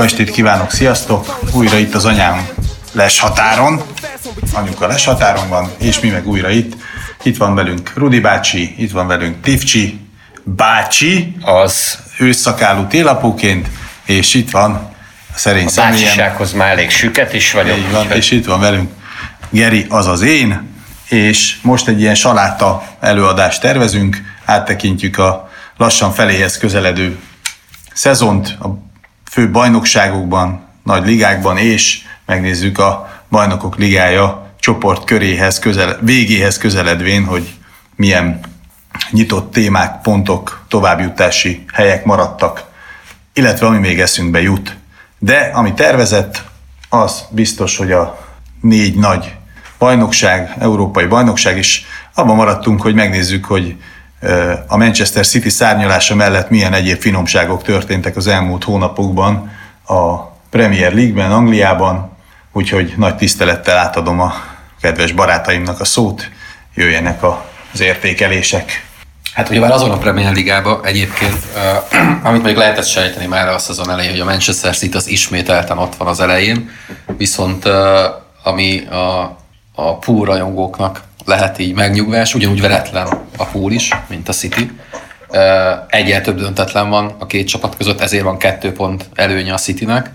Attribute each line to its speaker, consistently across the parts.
Speaker 1: Jó estét kívánok, sziasztok! Újra itt az anyám les határon, anyuka les határon van, és mi meg újra itt. Itt van velünk Rudi bácsi, itt van velünk Tivcsi bácsi,
Speaker 2: Az
Speaker 1: ősszakálú télapóként, és itt van a szerény
Speaker 2: a
Speaker 1: személyem.
Speaker 2: bácsisághoz már elég süket is vagyok.
Speaker 1: Így van, és itt van velünk Geri, azaz én, és most egy ilyen saláta előadást tervezünk, áttekintjük a lassan feléhez közeledő szezont a fő bajnokságokban, nagy ligákban, és megnézzük a bajnokok ligája csoport köréhez, közel, végéhez közeledvén, hogy milyen nyitott témák, pontok, továbbjutási helyek maradtak, illetve ami még eszünkbe jut. De ami tervezett, az biztos, hogy a négy nagy bajnokság, európai bajnokság is, abban maradtunk, hogy megnézzük, hogy a Manchester City szárnyalása mellett milyen egyéb finomságok történtek az elmúlt hónapokban a Premier League-ben, Angliában, úgyhogy nagy tisztelettel átadom a kedves barátaimnak a szót, jöjjenek az értékelések.
Speaker 3: Hát ugye már azon a Premier Ligában egyébként, uh, amit még lehetett sejteni már a szezon elején, hogy a Manchester City az ismételten ott van az elején, viszont uh, ami a, a pool rajongóknak lehet így megnyugvás, ugyanúgy veretlen a pool is, mint a City. Egyel több döntetlen van a két csapat között, ezért van kettő pont előnye a Citynek.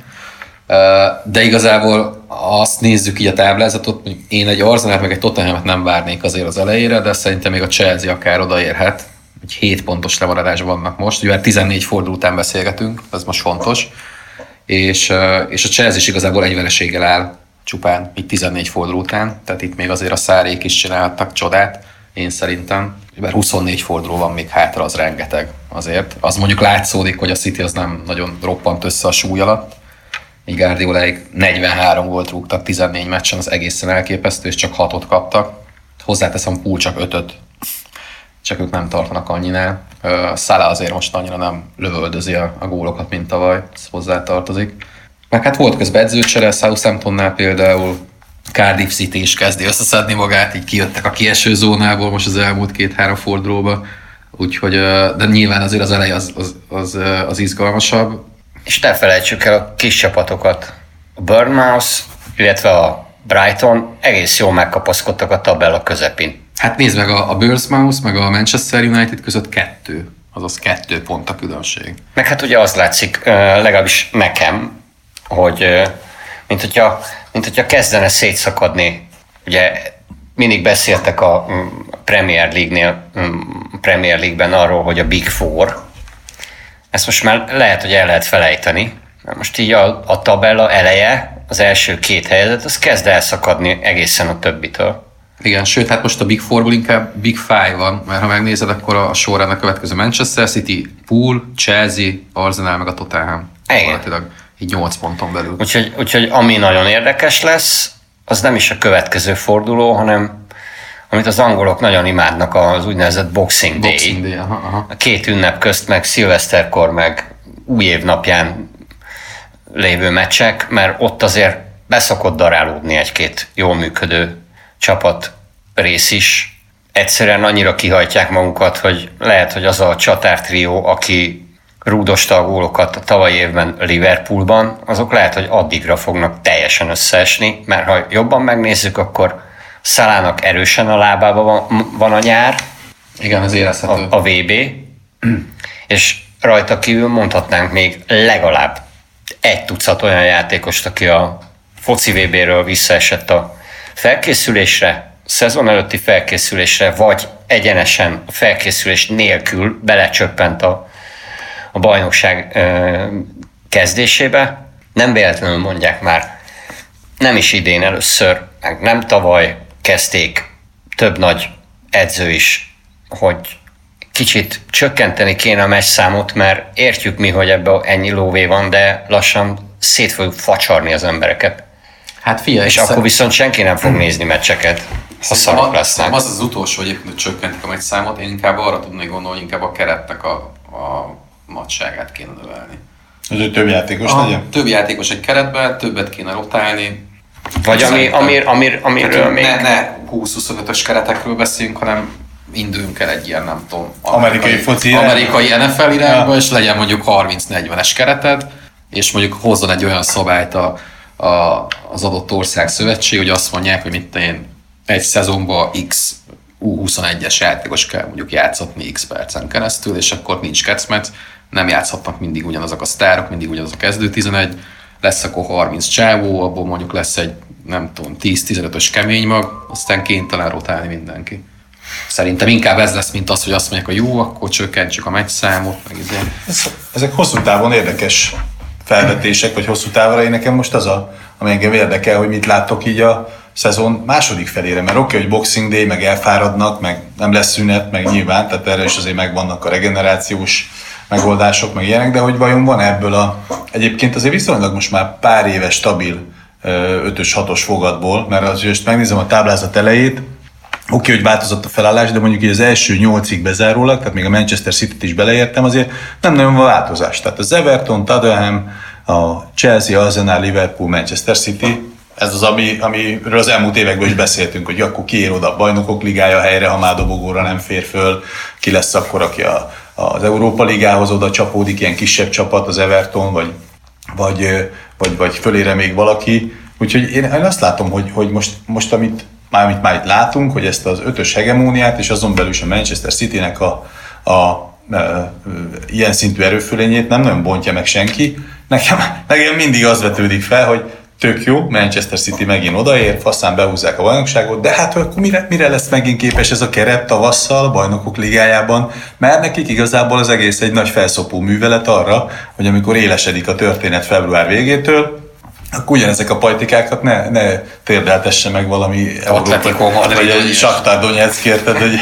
Speaker 3: De igazából azt nézzük így a táblázatot, hogy én egy Arsenal meg egy Tottenhamet nem várnék azért az elejére, de szerintem még a Chelsea akár odaérhet. Egy 7 pontos lemaradás vannak most, ugye már 14 forduló után beszélgetünk, ez most fontos. És, és a Chelsea is igazából egy vereséggel áll csupán, így 14 forduló után, tehát itt még azért a szárék is csináltak csodát, én szerintem. Mert 24 forduló van még hátra, az rengeteg azért. Az mondjuk látszódik, hogy a City az nem nagyon roppant össze a súly alatt, így Guardioláig 43 gólt rúgtak 14 meccsen, az egészen elképesztő, és csak 6-ot kaptak. Hozzáteszem, Pool csak 5-öt, csak ők nem tartanak annyinál. Ö, Salah azért most annyira nem lövöldözi a, gólokat, mint tavaly, ez hozzátartozik. Meg hát volt közben edzőcsere, Southamptonnál például, Cardiff City is kezdi összeszedni magát, így kijöttek a kieső zónából most az elmúlt két-három fordulóba. Úgyhogy, de nyilván azért az elej az, az, az, az izgalmasabb.
Speaker 2: És ne felejtsük el a kis csapatokat. A Bournemouth, illetve a Brighton egész jól megkapaszkodtak a tabella közepén.
Speaker 3: Hát nézd meg, a, a Bournemouth meg a Manchester United között kettő, azaz kettő pont a különbség.
Speaker 2: Meg hát ugye az látszik, legalábbis nekem, hogy mint hogyha, mint hogyha kezdene szétszakadni. Ugye mindig beszéltek a mm, Premier League-nél, mm, Premier League-ben arról, hogy a Big Four, ezt most már lehet, hogy el lehet felejteni. Most így a, a tabella eleje, az első két helyzet, az kezd elszakadni egészen a többitől.
Speaker 3: Igen, sőt, hát most a Big Fourból inkább Big Five van, mert ha megnézed, akkor a során a következő Manchester City, Pool, Chelsea, Arsenal meg a Tottenham.
Speaker 2: Igen.
Speaker 3: Így 8 ponton belül.
Speaker 2: Úgyhogy, úgyhogy ami nagyon érdekes lesz, az nem is a következő forduló, hanem amit az angolok nagyon imádnak, az úgynevezett Boxing Day.
Speaker 3: Boxing Day, aha, aha.
Speaker 2: A két ünnep közt, meg szilveszterkor, meg új év napján lévő meccsek, mert ott azért beszokott darálódni egy-két jól működő csapat rész is. Egyszerűen annyira kihajtják magukat, hogy lehet, hogy az a csatártrió, aki rúdosta a gólokat a tavalyi évben Liverpoolban, azok lehet, hogy addigra fognak teljesen összeesni, mert ha jobban megnézzük, akkor Szalának erősen a lábában van, van a nyár,
Speaker 3: Igen, ez érezhető.
Speaker 2: a, a VB, és rajta kívül mondhatnánk még legalább egy tucat olyan játékost, aki a foci VB-ről visszaesett a felkészülésre, szezon előtti felkészülésre, vagy egyenesen a felkészülés nélkül belecsöppent a, a bajnokság kezdésébe. Nem véletlenül mondják már, nem is idén először, meg nem tavaly kezdték több nagy edző is, hogy kicsit csökkenteni kéne a meccs számot, mert értjük mi, hogy ebbe ennyi lóvé van, de lassan szét fogjuk facsarni az embereket.
Speaker 3: Hát figyelj,
Speaker 2: És akkor viszont senki nem fog nézni meccseket, ha szarok lesznek.
Speaker 3: Az az utolsó egyébként, hogy csökkentik a számot, én inkább arra tudnék gondolni, inkább a keretnek a, a nagyságát kéne növelni.
Speaker 1: Ez egy több játékos
Speaker 3: Aha,
Speaker 1: legyen?
Speaker 3: Több játékos egy keretben, többet kéne rotálni.
Speaker 2: Vagy ami, amir, amir, amiről még...
Speaker 3: ne, ne 20-25-ös keretekről beszélünk, hanem induljunk el egy ilyen, nem tudom,
Speaker 1: Amerikai foci irányba.
Speaker 3: amerikai NFL irányba, és legyen mondjuk 30-40-es kereted, és mondjuk hozzon egy olyan szabályt a, a, az adott ország szövetség, hogy azt mondják, hogy mit én egy szezonban X U21-es játékos kell mondjuk játszatni X percen keresztül, és akkor nincs kec, mert nem játszhatnak mindig ugyanazok a sztárok, mindig ugyanaz a kezdő 11, lesz akkor 30 csávó, abból mondjuk lesz egy nem tudom, 10-15-ös kemény mag, aztán kénytelen rotálni mindenki. Szerintem inkább ez lesz, mint az, hogy azt mondják, hogy jó, akkor csökkentsük a meccszámot, meg izé.
Speaker 1: Ez, ezek hosszú távon érdekes felvetések, vagy hosszú távra. Én nekem most az, a, ami engem érdekel, hogy mit láttok így a szezon második felére, mert oké, okay, hogy Boxing Day, meg elfáradnak, meg nem lesz szünet, meg nyilván, tehát erre is azért megvannak a regenerációs megoldások, meg ilyenek, de hogy vajon van ebből a, egyébként azért viszonylag most már pár éves stabil 5-ös, 6-os fogadból, mert az, hogy megnézem a táblázat elejét, Oké, okay, hogy változott a felállás, de mondjuk így az első nyolcig bezárólag, tehát még a Manchester City-t is beleértem, azért nem nagyon van változás. Tehát az Everton, Tottenham, a Chelsea, Arsenal, Liverpool, Manchester City, ez az, ami, amiről az elmúlt években is beszéltünk, hogy akkor kiér oda a bajnokok ligája helyre, ha már dobogóra nem fér föl, ki lesz akkor, aki a, az Európa ligához oda csapódik, ilyen kisebb csapat, az Everton, vagy, vagy, vagy, vagy fölére még valaki. Úgyhogy én, én azt látom, hogy, hogy most, most amit mármint már itt látunk, hogy ezt az ötös hegemóniát, és azon belül is a Manchester City-nek a, a ilyen szintű erőfölényét nem nagyon bontja meg senki. Nekem, nekem mindig az vetődik fel, hogy tök jó, Manchester City megint odaér, faszán behúzzák a bajnokságot, de hát akkor mire, mire lesz megint képes ez a keret tavasszal, bajnokok ligájában, mert nekik igazából az egész egy nagy felszopó művelet arra, hogy amikor élesedik a történet február végétől, akkor ugyanezek a pajtikákat ne, ne térdeltesse meg valami
Speaker 3: Atletico
Speaker 1: vagy egy Saktár Donetsk, érted, hogy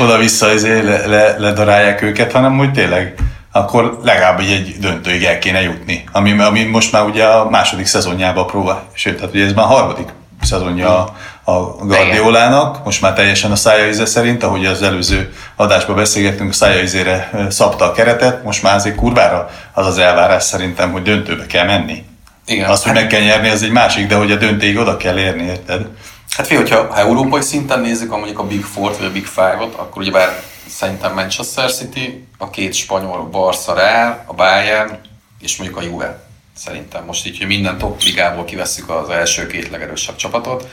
Speaker 1: oda-vissza izé le, le, ledarálják őket, hanem hogy tényleg akkor legalább egy döntőig el kéne jutni. Ami, ami most már ugye a második szezonjában próbál, sőt, tehát ugye ez már a harmadik szezonja a, a Guardiolának, most már teljesen a szája szerint, ahogy az előző adásban beszélgettünk, a szája szabta a keretet, most már azért kurvára az az elvárás szerintem, hogy döntőbe kell menni. Igen. Azt, hogy meg kell nyerni, az egy másik, de hogy a döntőig oda kell érni, érted?
Speaker 3: Hát fél, hogyha ha európai szinten nézzük, mondjuk a Big Four-t vagy a Big Five-ot, akkor ugyebár szerintem Manchester City, a két spanyol, Barca Real, a Bayern és mondjuk a Juve. Szerintem most így, hogy minden top ligából kivesszük az első két legerősebb csapatot.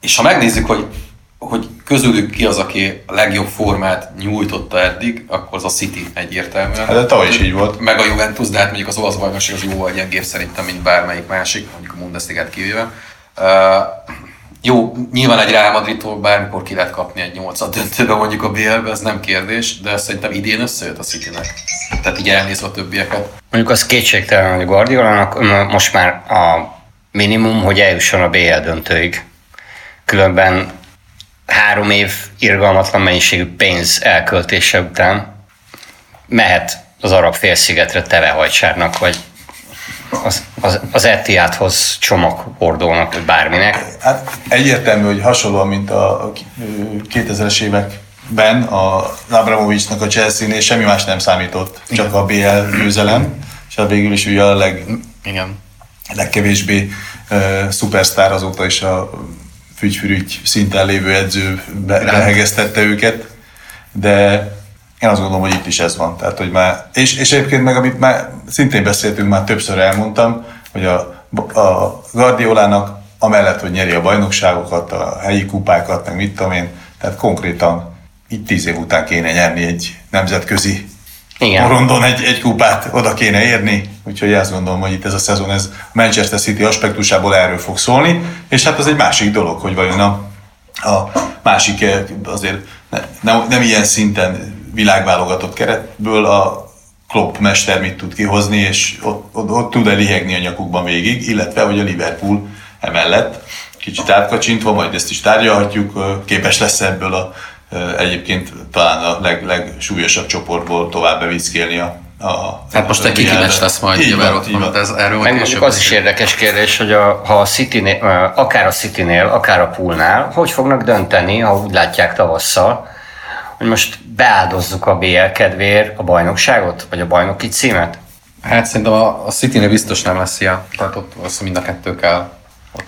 Speaker 3: És ha megnézzük, hogy hogy közülük ki az, aki a legjobb formát nyújtotta eddig, akkor az a City egyértelműen.
Speaker 1: Hát de tavaly is így volt.
Speaker 3: Meg a Juventus, de hát mondjuk az olasz bajnokság az jóval gyengébb szerintem, mint bármelyik másik, mondjuk a Bundesliga-t kivéve. Jó, nyilván egy Real Madridtól bármikor ki lehet kapni egy 8 döntőbe mondjuk a BL-be, ez nem kérdés, de szerintem idén összejött a City-nek. Tehát így elnézve a többieket.
Speaker 2: Mondjuk az kétségtelen, hogy Guardiolának most már a minimum, hogy eljusson a BL döntőig. Különben három év irgalmatlan mennyiségű pénz elköltése után mehet az arab félszigetre telehajtsárnak, vagy az, az, az Etihadhoz csomaghordónak, vagy bárminek.
Speaker 1: Hát egyértelmű, hogy hasonlóan, mint a 2000-es években a Abramovicsnak a Chelsea-nél semmi más nem számított, Igen. csak a BL győzelem, és a hát végül is ugye a leg,
Speaker 3: Igen.
Speaker 1: legkevésbé uh, szupersztár azóta is a fügyfürügy szinten lévő edző behegeztette őket, de én azt gondolom, hogy itt is ez van. Tehát, hogy már, és, és egyébként meg, amit már szintén beszéltünk, már többször elmondtam, hogy a, a Guardiolának amellett, hogy nyeri a bajnokságokat, a helyi kupákat, meg mit tudom én, tehát konkrétan itt tíz év után kéne nyerni egy nemzetközi igen. rondon egy, egy kupát oda kéne érni, úgyhogy azt gondolom, hogy itt ez a szezon ez Manchester City aspektusából erről fog szólni, és hát az egy másik dolog, hogy vajon a, a másik eh, azért ne, nem, nem ilyen szinten világválogatott keretből a Klopp mester mit tud kihozni, és ott, ott, ott tud-e lihegni a nyakukban végig, illetve hogy a Liverpool emellett kicsit átkacsintva, majd ezt is tárgyalhatjuk, képes lesz ebből a egyébként talán a leg, legsúlyosabb csoportból tovább bevickélni a, a,
Speaker 3: Hát most egy kiki meccs lesz majd, így van, ott van, ez, erről
Speaker 2: Meg mondjuk az is érdekes kérdés, hogy a, ha a city akár a City-nél, akár a poolnál, hogy fognak dönteni, ha úgy látják tavasszal, hogy most beáldozzuk a BL kedvéért a bajnokságot, vagy a bajnoki címet?
Speaker 3: Hát szerintem a, a City-nél biztos nem lesz ilyen, tehát ott az mind a kettő kell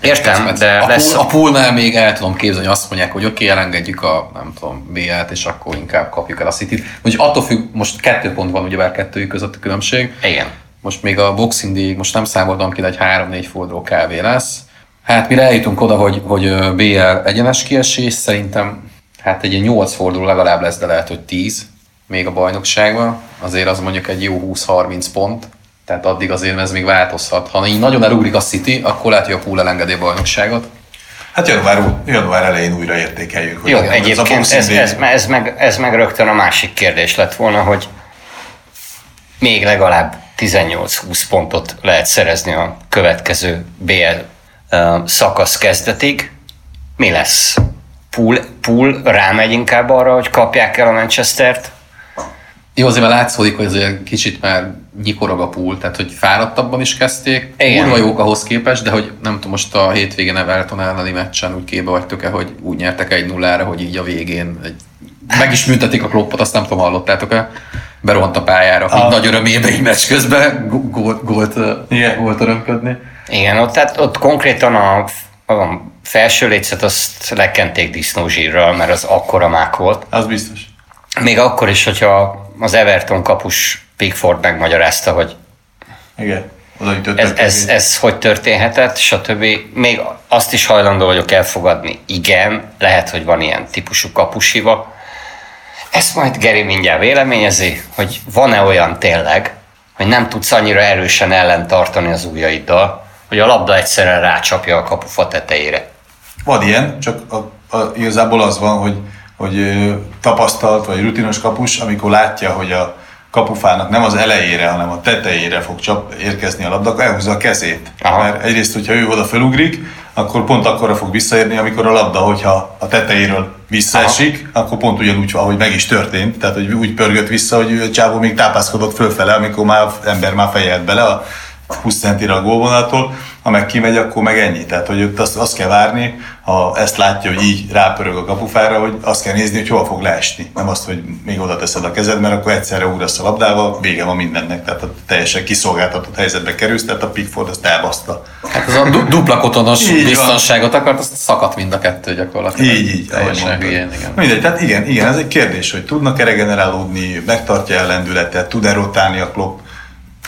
Speaker 2: Értem, de
Speaker 3: a
Speaker 2: lesz...
Speaker 3: Pool, a poolnál még el tudom képzelni, hogy azt mondják, hogy oké, okay, elengedjük a, nem tudom, BL-t, és akkor inkább kapjuk el a City-t. Úgyhogy attól függ, most kettő pont van, ugyebár kettőjük között a különbség.
Speaker 2: Igen.
Speaker 3: most még a Boxing Day, most nem számoltam ki, de egy 3-4 forduló kávé lesz. Hát mire eljutunk oda, hogy, hogy BL egyenes kiesés, szerintem hát egy 8 forduló legalább lesz, de lehet, hogy 10 még a bajnokságban. Azért az mondjuk egy jó 20-30 pont, tehát addig azért ez még változhat. Ha így nagyon elugrik a City, akkor lehet, hogy a pool elengedi a bajnokságot.
Speaker 1: Hát január, január elején újra értékeljük.
Speaker 2: Hogy Jó, egyébként ez, ez, ez, meg, ez meg rögtön a másik kérdés lett volna, hogy még legalább 18-20 pontot lehet szerezni a következő BL szakasz kezdetig. Mi lesz? Pool, pool rámegy inkább arra, hogy kapják el a Manchester-t?
Speaker 3: Jó, azért már látszódik, hogy azért kicsit már nyikorog a pool, tehát hogy fáradtabban is kezdték.
Speaker 2: Igen.
Speaker 3: Kurva jók ahhoz képest, de hogy nem tudom, most a hétvégén Everton elleni meccsen úgy képbe vagytok-e, hogy úgy nyertek egy nullára, hogy így a végén egy... meg is büntetik a kloppot, azt nem tudom, hallottátok-e? Berohant a pályára, a... nagy örömébe egy meccs közben gólt, gólt, gólt örömködni.
Speaker 2: Igen, ott, tehát ott konkrétan a, a felső lécet azt lekenték disznózsírral, mert az akkora mák volt.
Speaker 1: Az biztos.
Speaker 2: Még akkor is, hogyha az Everton kapus Pickford megmagyarázta, hogy
Speaker 1: Igen. Oda
Speaker 2: ez, ez, ez hogy történhetett, stb. Még azt is hajlandó vagyok elfogadni. Igen, lehet, hogy van ilyen típusú kapusiva. Ezt majd Geri mindjárt véleményezi, hogy van-e olyan tényleg, hogy nem tudsz annyira erősen ellen tartani az ujjaiddal, hogy a labda egyszerűen rácsapja a kapufa tetejére.
Speaker 1: Van ilyen, csak a, a, igazából az van, hogy, hogy tapasztalt vagy rutinos kapus, amikor látja, hogy a kapufának nem az elejére, hanem a tetejére fog csap, érkezni a labda, akkor elhúzza a kezét.
Speaker 2: Aha.
Speaker 1: Mert egyrészt, hogyha ő oda felugrik, akkor pont akkorra fog visszaérni, amikor a labda, hogyha a tetejéről visszaesik, akkor pont ugyanúgy, ahogy meg is történt, tehát hogy úgy pörgött vissza, hogy a csávó még tápászkodott fölfele, amikor már ember már fejelt bele a 20 centire a gólvonaltól, ha meg kimegy, akkor meg ennyi. Tehát, hogy ott azt, azt kell várni, ha ezt látja, hogy így rápörög a kapufára, hogy azt kell nézni, hogy hol fog leesni. Nem azt, hogy még oda teszed a kezed, mert akkor egyszerre ugrasz a labdával, vége van mindennek. Tehát a teljesen kiszolgáltatott helyzetbe kerülsz, tehát a Pickford azt elbaszta.
Speaker 3: Hát az a du- dupla kotonos
Speaker 1: Így
Speaker 3: biztonságot akart, azt szakadt mind a kettő gyakorlatilag.
Speaker 1: Így, így,
Speaker 3: Teljesen hülyén, igen.
Speaker 1: Mindegy, tehát igen, igen, ez egy kérdés, hogy tudnak-e regenerálódni, megtartja a lendületet, tud-e rotálni a klopp.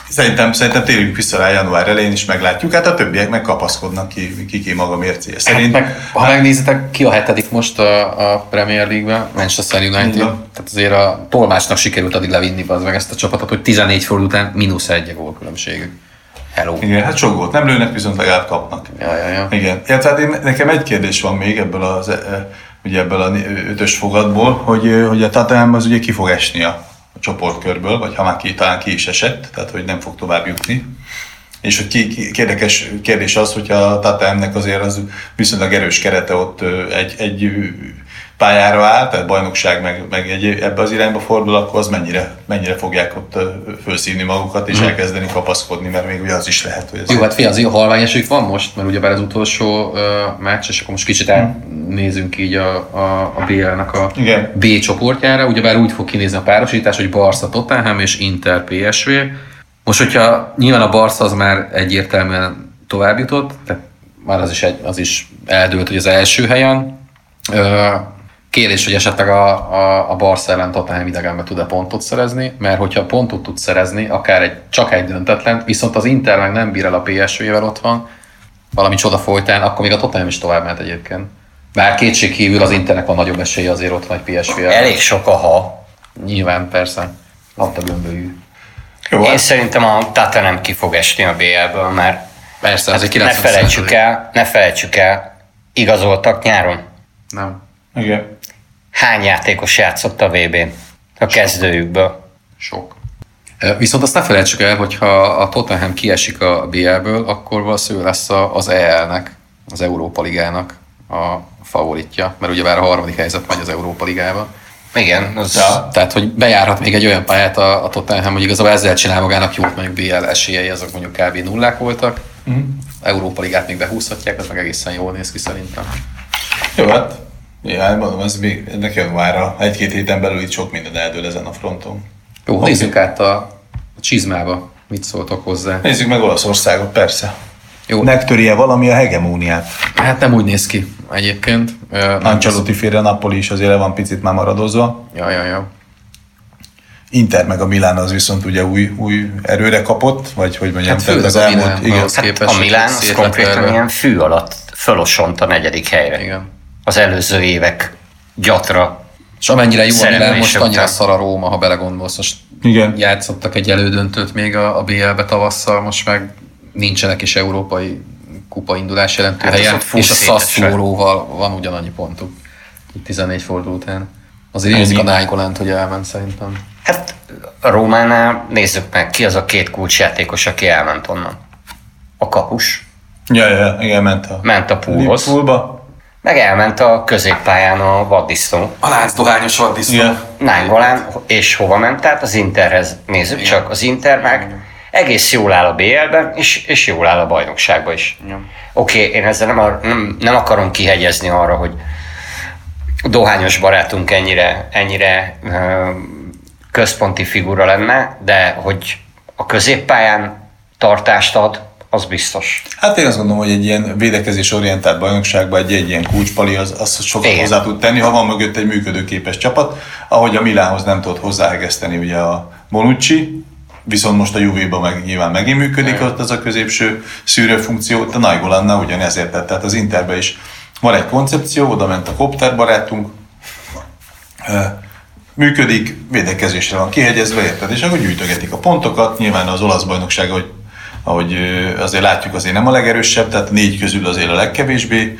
Speaker 1: Szerintem, szerintem térjünk vissza rá január elején is meglátjuk, hát a többiek meg kapaszkodnak ki, ki, ki maga mércéje.
Speaker 3: Hát
Speaker 1: Szerint,
Speaker 3: meg, ha megnézitek, ki a hetedik most a, a Premier League-ben? Manchester United.
Speaker 1: Van.
Speaker 3: Tehát azért a tolmácsnak sikerült addig levinni az meg ezt a csapatot, hogy 14 forduló után mínusz egy gól különbségük. Hello.
Speaker 1: igen, hát sok gólt nem lőnek, viszont legalább kapnak.
Speaker 3: Ja, ja, ja.
Speaker 1: Igen. Ja, tehát én, nekem egy kérdés van még ebből az e, ugye ebből a ötös fogadból, hogy, hogy a Tottenham az ugye ki fog esni a csoportkörből, vagy ha már ki, talán ki is esett, tehát hogy nem fog tovább jutni. És hogy ki, ki, érdekes kérdés az, hogy a Tottenhamnek azért az viszonylag erős kerete ott egy, egy pályára áll, tehát bajnokság meg, meg egy, ebbe az irányba fordul, akkor az mennyire, mennyire fogják ott ö, fölszívni magukat és elkezdeni kapaszkodni, mert még ugye az is lehet, hogy ez
Speaker 3: Jó, hát fi, az jó halvány esők van most, mert ugyebár az utolsó uh, meccs, és akkor most kicsit átnézünk így a, a, a BL-nek a
Speaker 1: Igen.
Speaker 3: B csoportjára, ugyebár úgy fog kinézni a párosítás, hogy Barca Tottenham és Inter PSV. Most, hogyha nyilván a Barca az már egyértelműen tovább jutott, tehát már az is, egy, az is eldőlt, hogy az első helyen. Kérdés, hogy esetleg a, a, a Barca ellen Tottenham idegenben tud-e pontot szerezni, mert hogyha pontot tud szerezni, akár egy, csak egy döntetlen, viszont az Inter meg nem bír el a PSV-vel ott van, valami csoda folytán, akkor még a Tottenham is tovább mehet egyébként. Bár kétség kívül az Internek van nagyobb esélye azért ott van egy PSV-vel.
Speaker 2: Elég sok a ha.
Speaker 3: Nyilván, persze. Labda gömbölyű.
Speaker 1: Jó,
Speaker 2: Én
Speaker 1: hát,
Speaker 2: szerintem a Tottenham ki fog esni a BL-ből, mert
Speaker 3: Persze, ez egy
Speaker 2: ne
Speaker 3: 90
Speaker 2: felejtsük el, ne felejtsük el, igazoltak nyáron.
Speaker 3: Nem.
Speaker 1: igen.
Speaker 2: Hány játékos játszott a VB-n a kezdőjükből?
Speaker 3: Sok. Viszont azt ne felejtsük el, hogy ha a Tottenham kiesik a BL-ből, akkor valószínűleg lesz a- az EL-nek, az Európa Ligának a favoritja, mert ugyebár a harmadik helyzet megy az Európa Ligába.
Speaker 2: Igen, az
Speaker 1: Ja.
Speaker 3: Tehát, hogy bejárhat még egy olyan pályát a, a Tottenham, hogy igazából ezzel csinál magának jót, mondjuk BL esélyei, azok mondjuk kb. nullák voltak.
Speaker 1: Mhm.
Speaker 3: Európa Ligát még behúzhatják, az meg egészen jól néz ki szerintem.
Speaker 1: Jó, hát ja, mondom, ez még ennek januárra, egy-két héten belül itt sok minden eldől ezen a fronton.
Speaker 3: Jó,
Speaker 1: Oké.
Speaker 3: nézzük át a, a csizmába, mit szóltok hozzá.
Speaker 1: Nézzük meg Olaszországot, persze.
Speaker 3: Jó,
Speaker 1: Megtörje valami a hegemóniát.
Speaker 3: hát nem úgy néz ki egyébként.
Speaker 1: Ancelotti félre Napoli is azért le van picit már maradozva.
Speaker 3: Ja, ja, ja.
Speaker 1: Inter meg a Milán az viszont ugye új, új erőre kapott, vagy hogy mondjam,
Speaker 3: Hát főleg az a Milán,
Speaker 1: igen,
Speaker 2: Hát a Milán
Speaker 3: hogy
Speaker 2: az konkrétan ilyen fű alatt fölosont a negyedik helyre.
Speaker 3: Igen.
Speaker 2: Az előző évek gyatra.
Speaker 3: És amennyire jó
Speaker 2: Szerelése
Speaker 3: most annyira
Speaker 2: után.
Speaker 3: szar a Róma, ha belegondolsz. Most
Speaker 1: Igen.
Speaker 3: játszottak egy elődöntőt még a, a BL-be tavasszal, most meg nincsenek is európai kupa indulás jelentő
Speaker 2: Hát
Speaker 3: helyen, és a. Sassuolóval van ugyanannyi pontuk. Itt 14 forduló után. Azért érzik a
Speaker 1: Ennyi.
Speaker 3: Nájgolánt, hogy elment szerintem.
Speaker 2: Hát a Rómánál nézzük meg, ki az a két kulcsjátékos, aki elment onnan. A kapus,
Speaker 1: Ja, ja, igen, ment a
Speaker 2: ment a poolhoz,
Speaker 1: Liverpoolba.
Speaker 2: Meg elment a középpályán a vaddisznó.
Speaker 3: A láncdohányos vaddisznó.
Speaker 1: Igen.
Speaker 2: Nángolán, és hova ment? Tehát az Interhez nézzük
Speaker 3: Igen.
Speaker 2: csak. Az Inter meg egész jól áll a BL-ben, és, és jól áll a bajnokságban is.
Speaker 3: Igen.
Speaker 2: Oké, okay, én ezzel nem, ar- nem, nem akarom kihegyezni arra, hogy dohányos barátunk ennyire, ennyire ö, központi figura lenne, de hogy a középpályán tartást ad, az biztos.
Speaker 1: Hát én azt gondolom, hogy egy ilyen védekezés orientált bajnokságban egy, egy ilyen kulcspali az, az sokat
Speaker 2: Igen.
Speaker 1: hozzá tud tenni, ha van mögött egy működőképes csapat, ahogy a Milánhoz nem tudott hozzáhegeszteni ugye a Bonucci, viszont most a Juve-ban meg nyilván megint működik ott az a középső szűrő funkció, a Nainggolanna ugyanezért tett, tehát az Interbe is van egy koncepció, oda ment a Kopter barátunk, működik, védekezésre van kihegyezve, érted? És akkor gyűjtögetik a pontokat, nyilván az olasz bajnokság, hogy ahogy azért látjuk, azért nem a legerősebb, tehát négy közül azért a legkevésbé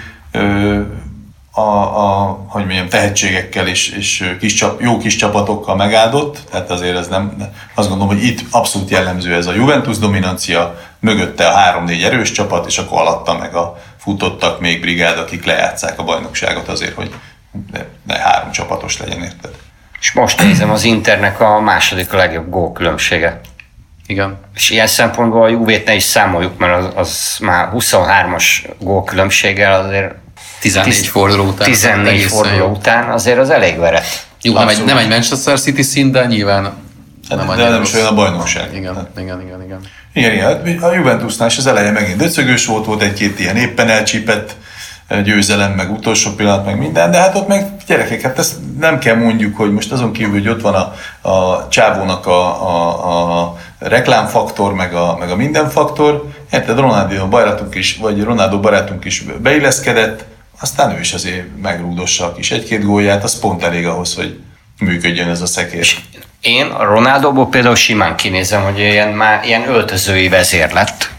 Speaker 1: a, a, hogy mondjam, tehetségekkel és, és kis csap, jó kis csapatokkal megáldott, tehát azért ez nem, azt gondolom, hogy itt abszolút jellemző ez a Juventus dominancia, mögötte a három-négy erős csapat, és akkor alatta meg a futottak még brigád, akik lejátszák a bajnokságot azért, hogy ne, ne három csapatos legyen, érted?
Speaker 2: És most nézem az Internek a második legjobb gól különbsége.
Speaker 3: Igen.
Speaker 2: És ilyen szempontból a Juve-t ne is számoljuk, mert az, az már 23-as gól különbséggel azért
Speaker 3: 14
Speaker 2: Tiz-
Speaker 3: forduló után.
Speaker 2: 14
Speaker 3: egészen
Speaker 2: forduló
Speaker 3: jó.
Speaker 2: után azért az elég verett.
Speaker 3: Jó, nem egy, nem egy Manchester City szint, de nyilván
Speaker 1: Hát,
Speaker 3: nem
Speaker 1: de nem is olyan a bajnokság.
Speaker 3: Igen, igen, igen, igen.
Speaker 1: Igen, igen. hát A Juventusnál is az eleje megint döcögős volt, volt egy-két ilyen éppen elcsípett győzelem, meg utolsó pillanat, meg minden, de hát ott meg gyerekek, hát ezt nem kell mondjuk, hogy most azon kívül, hogy ott van a, a csávónak a, a, a reklámfaktor, meg a, meg a minden faktor, érted, Ronaldo barátunk is, vagy Ronaldo barátunk is beilleszkedett, aztán ő is azért megrúdossa a kis egy-két gólját, az pont elég ahhoz, hogy működjön ez a szekér.
Speaker 2: Én a Ronaldóból például simán kinézem, hogy ilyen, már ilyen öltözői vezér lett.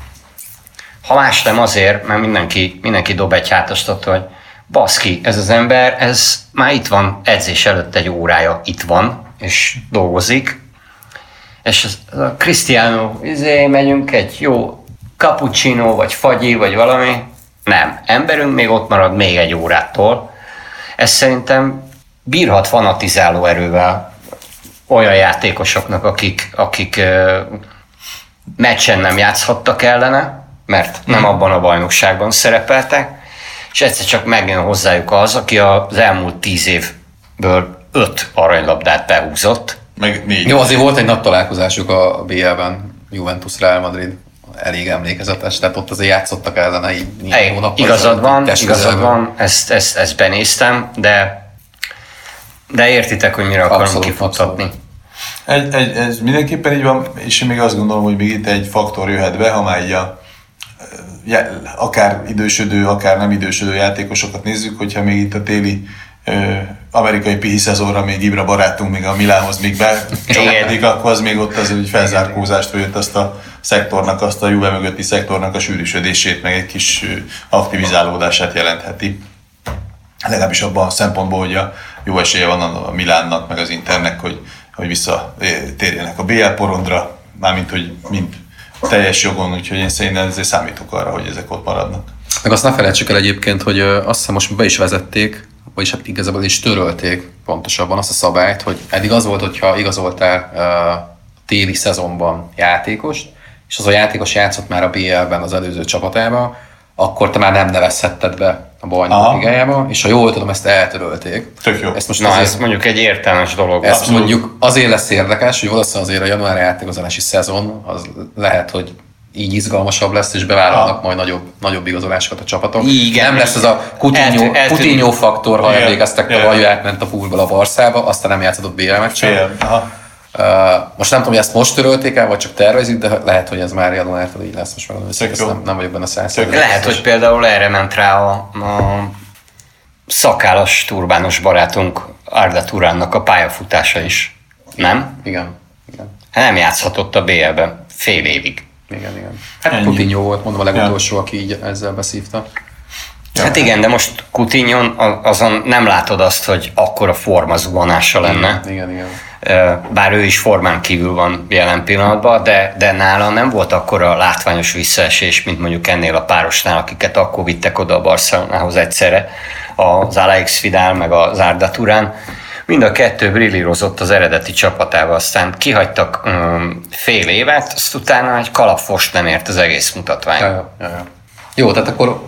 Speaker 2: Ha más nem azért, mert mindenki, mindenki dob egy hátast hogy baszki, ez az ember, ez már itt van, edzés előtt egy órája itt van, és dolgozik, és az, a Cristiano, izé, megyünk egy jó cappuccino, vagy fagyi, vagy valami. Nem, emberünk még ott marad még egy órától. Ez szerintem bírhat fanatizáló erővel olyan játékosoknak, akik, akik meccsen nem játszhattak ellene, mert nem abban a bajnokságban szerepeltek, és egyszer csak megjön hozzájuk az, aki az elmúlt tíz évből öt aranylabdát behúzott,
Speaker 1: Meg négy.
Speaker 3: Jó, azért volt egy nagy találkozásuk a BL-ben, Juventus Real Madrid, elég emlékezetes, tehát ott azért játszottak ellene így négy hónappal
Speaker 2: igazad van, igazad van, ezt, ezt, ezt benéztem, de de értitek, hogy mire akarom
Speaker 3: Abszolút,
Speaker 2: kifutatni.
Speaker 1: Egy, egy, ez mindenképpen így van, és én még azt gondolom, hogy még itt egy faktor jöhet be, ha már így a, akár idősödő, akár nem idősödő játékosokat nézzük, hogyha még itt a téli amerikai pihi szezonra még Ibra barátunk még a Milánhoz még becsapódik, akkor az még ott az egy felzárkózást, vagy ott azt a szektornak, azt a Juve mögötti szektornak a sűrűsödését, meg egy kis aktivizálódását jelentheti. Legalábbis abban a szempontból, hogy a jó esélye van a Milánnak, meg az Internek, hogy, hogy visszatérjenek a BL porondra, mármint, hogy mind teljes jogon, úgyhogy én szerintem ezért számítok arra, hogy ezek ott maradnak.
Speaker 3: Meg azt ne felejtsük el egyébként, hogy azt hiszem most be is vezették, vagyis hát igazából is törölték pontosabban azt a szabályt, hogy eddig az volt, hogyha igazoltál uh, téli szezonban játékost, és az a játékos játszott már a BL-ben az előző csapatába, akkor te már nem nevezhetted be a bajnok
Speaker 1: Aha.
Speaker 3: ligájába, és ha jól tudom, ezt eltörölték.
Speaker 1: Tök jó.
Speaker 3: Ezt most
Speaker 2: Na,
Speaker 3: azért,
Speaker 2: ez mondjuk egy értelmes dolog.
Speaker 3: ezt
Speaker 1: abszolút.
Speaker 3: mondjuk azért lesz érdekes, hogy valószínűleg azért a januári játékozási szezon az lehet, hogy így izgalmasabb lesz, és bevállalnak majd nagyobb, nagyobb igazolásokat a csapatok.
Speaker 2: Igen.
Speaker 3: Nem lesz ez a Coutinho,
Speaker 2: Eltű- eltűnik.
Speaker 3: Coutinho faktor, ha emlékeztek, tavaly ő átment a poolból a Barszába, aztán nem játszhatott BL meccsen. Most nem tudom, hogy ezt most törölték el, vagy csak tervezik, de lehet, hogy ez már januártól így lesz. Most megmondom, hogy nem, nem vagyok benne száz
Speaker 2: Lehet, hogy például erre ment rá a, a szakálas turbános barátunk Arda Turánnak a pályafutása is. Nem?
Speaker 3: Igen. igen.
Speaker 2: Hát nem játszhatott a BL-ben fél évig.
Speaker 3: Igen, igen. Hát Coutinho volt, mondom a legutolsó, ja. aki így ezzel beszívta.
Speaker 2: Ja. Hát igen, de most Coutinho azon nem látod azt, hogy akkora formazuvanása lenne.
Speaker 3: Igen, igen, igen
Speaker 2: bár ő is formán kívül van jelen pillanatban, de, de nála nem volt akkora látványos visszaesés, mint mondjuk ennél a párosnál, akiket akkor vittek oda a Barcelonához egyszerre, az Alex Vidal meg az Arda Turán. Mind a kettő brillírozott az eredeti csapatával, aztán kihagytak um, fél évet, azt utána egy kalapfost nem ért az egész mutatvány. Ja, ja,
Speaker 3: ja. Jó, tehát akkor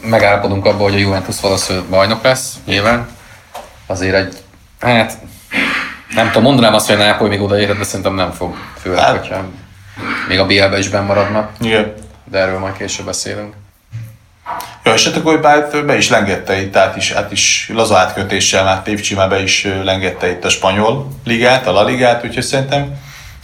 Speaker 3: megállapodunk abban, hogy a Juventus valószínűleg bajnok lesz, nyilván. Azért egy, hát nem tudom, mondanám azt, hogy a Nápoly még odaérhet, de szerintem nem fog. Főleg, hát. hogyha még a BL-be is benn maradnak.
Speaker 1: Igen.
Speaker 3: De erről majd később beszélünk.
Speaker 1: Ja, és hát akkor bár be is lengette itt, át is, át is laza átkötéssel már Tévcsimá be is lengette itt a spanyol ligát, a La Ligát, úgyhogy szerintem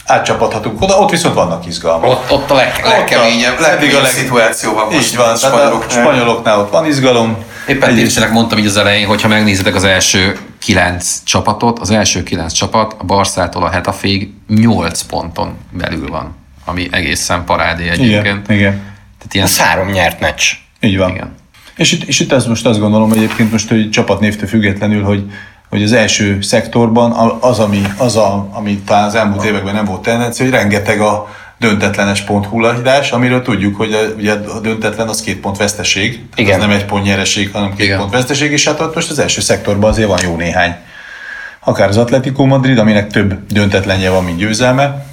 Speaker 1: átcsapathatunk oda, ott viszont vannak izgalmak.
Speaker 3: Ott, ott a leg, legkeményebb, legkeményebb szituáció van
Speaker 1: most. Így van, a spanyolok, a spanyoloknál ott van izgalom.
Speaker 3: Éppen Tévcsinek mondtam így az elején, hogy ha megnézitek az első kilenc csapatot, az első kilenc csapat a Barszától a Hetaféig 8 ponton belül van, ami egészen parádé egyébként.
Speaker 1: Igen, igen.
Speaker 2: Tehát ilyen... Az három nyert meccs.
Speaker 1: Így van. Igen. És itt, és itt ez most azt gondolom egyébként most, hogy csapatnévtől függetlenül, hogy hogy az első szektorban az, ami, az a, ami talán az elmúlt években nem volt tendencia, hogy rengeteg a döntetlenes pont hullahidás, amiről tudjuk, hogy a, ugye a döntetlen az két pont veszteség, Igen. az nem egy pont nyereség, hanem két Igen. pont veszteség, és hát ott most az első szektorban azért van jó néhány. Akár az Atletico Madrid, aminek több döntetlenje van, mint győzelme.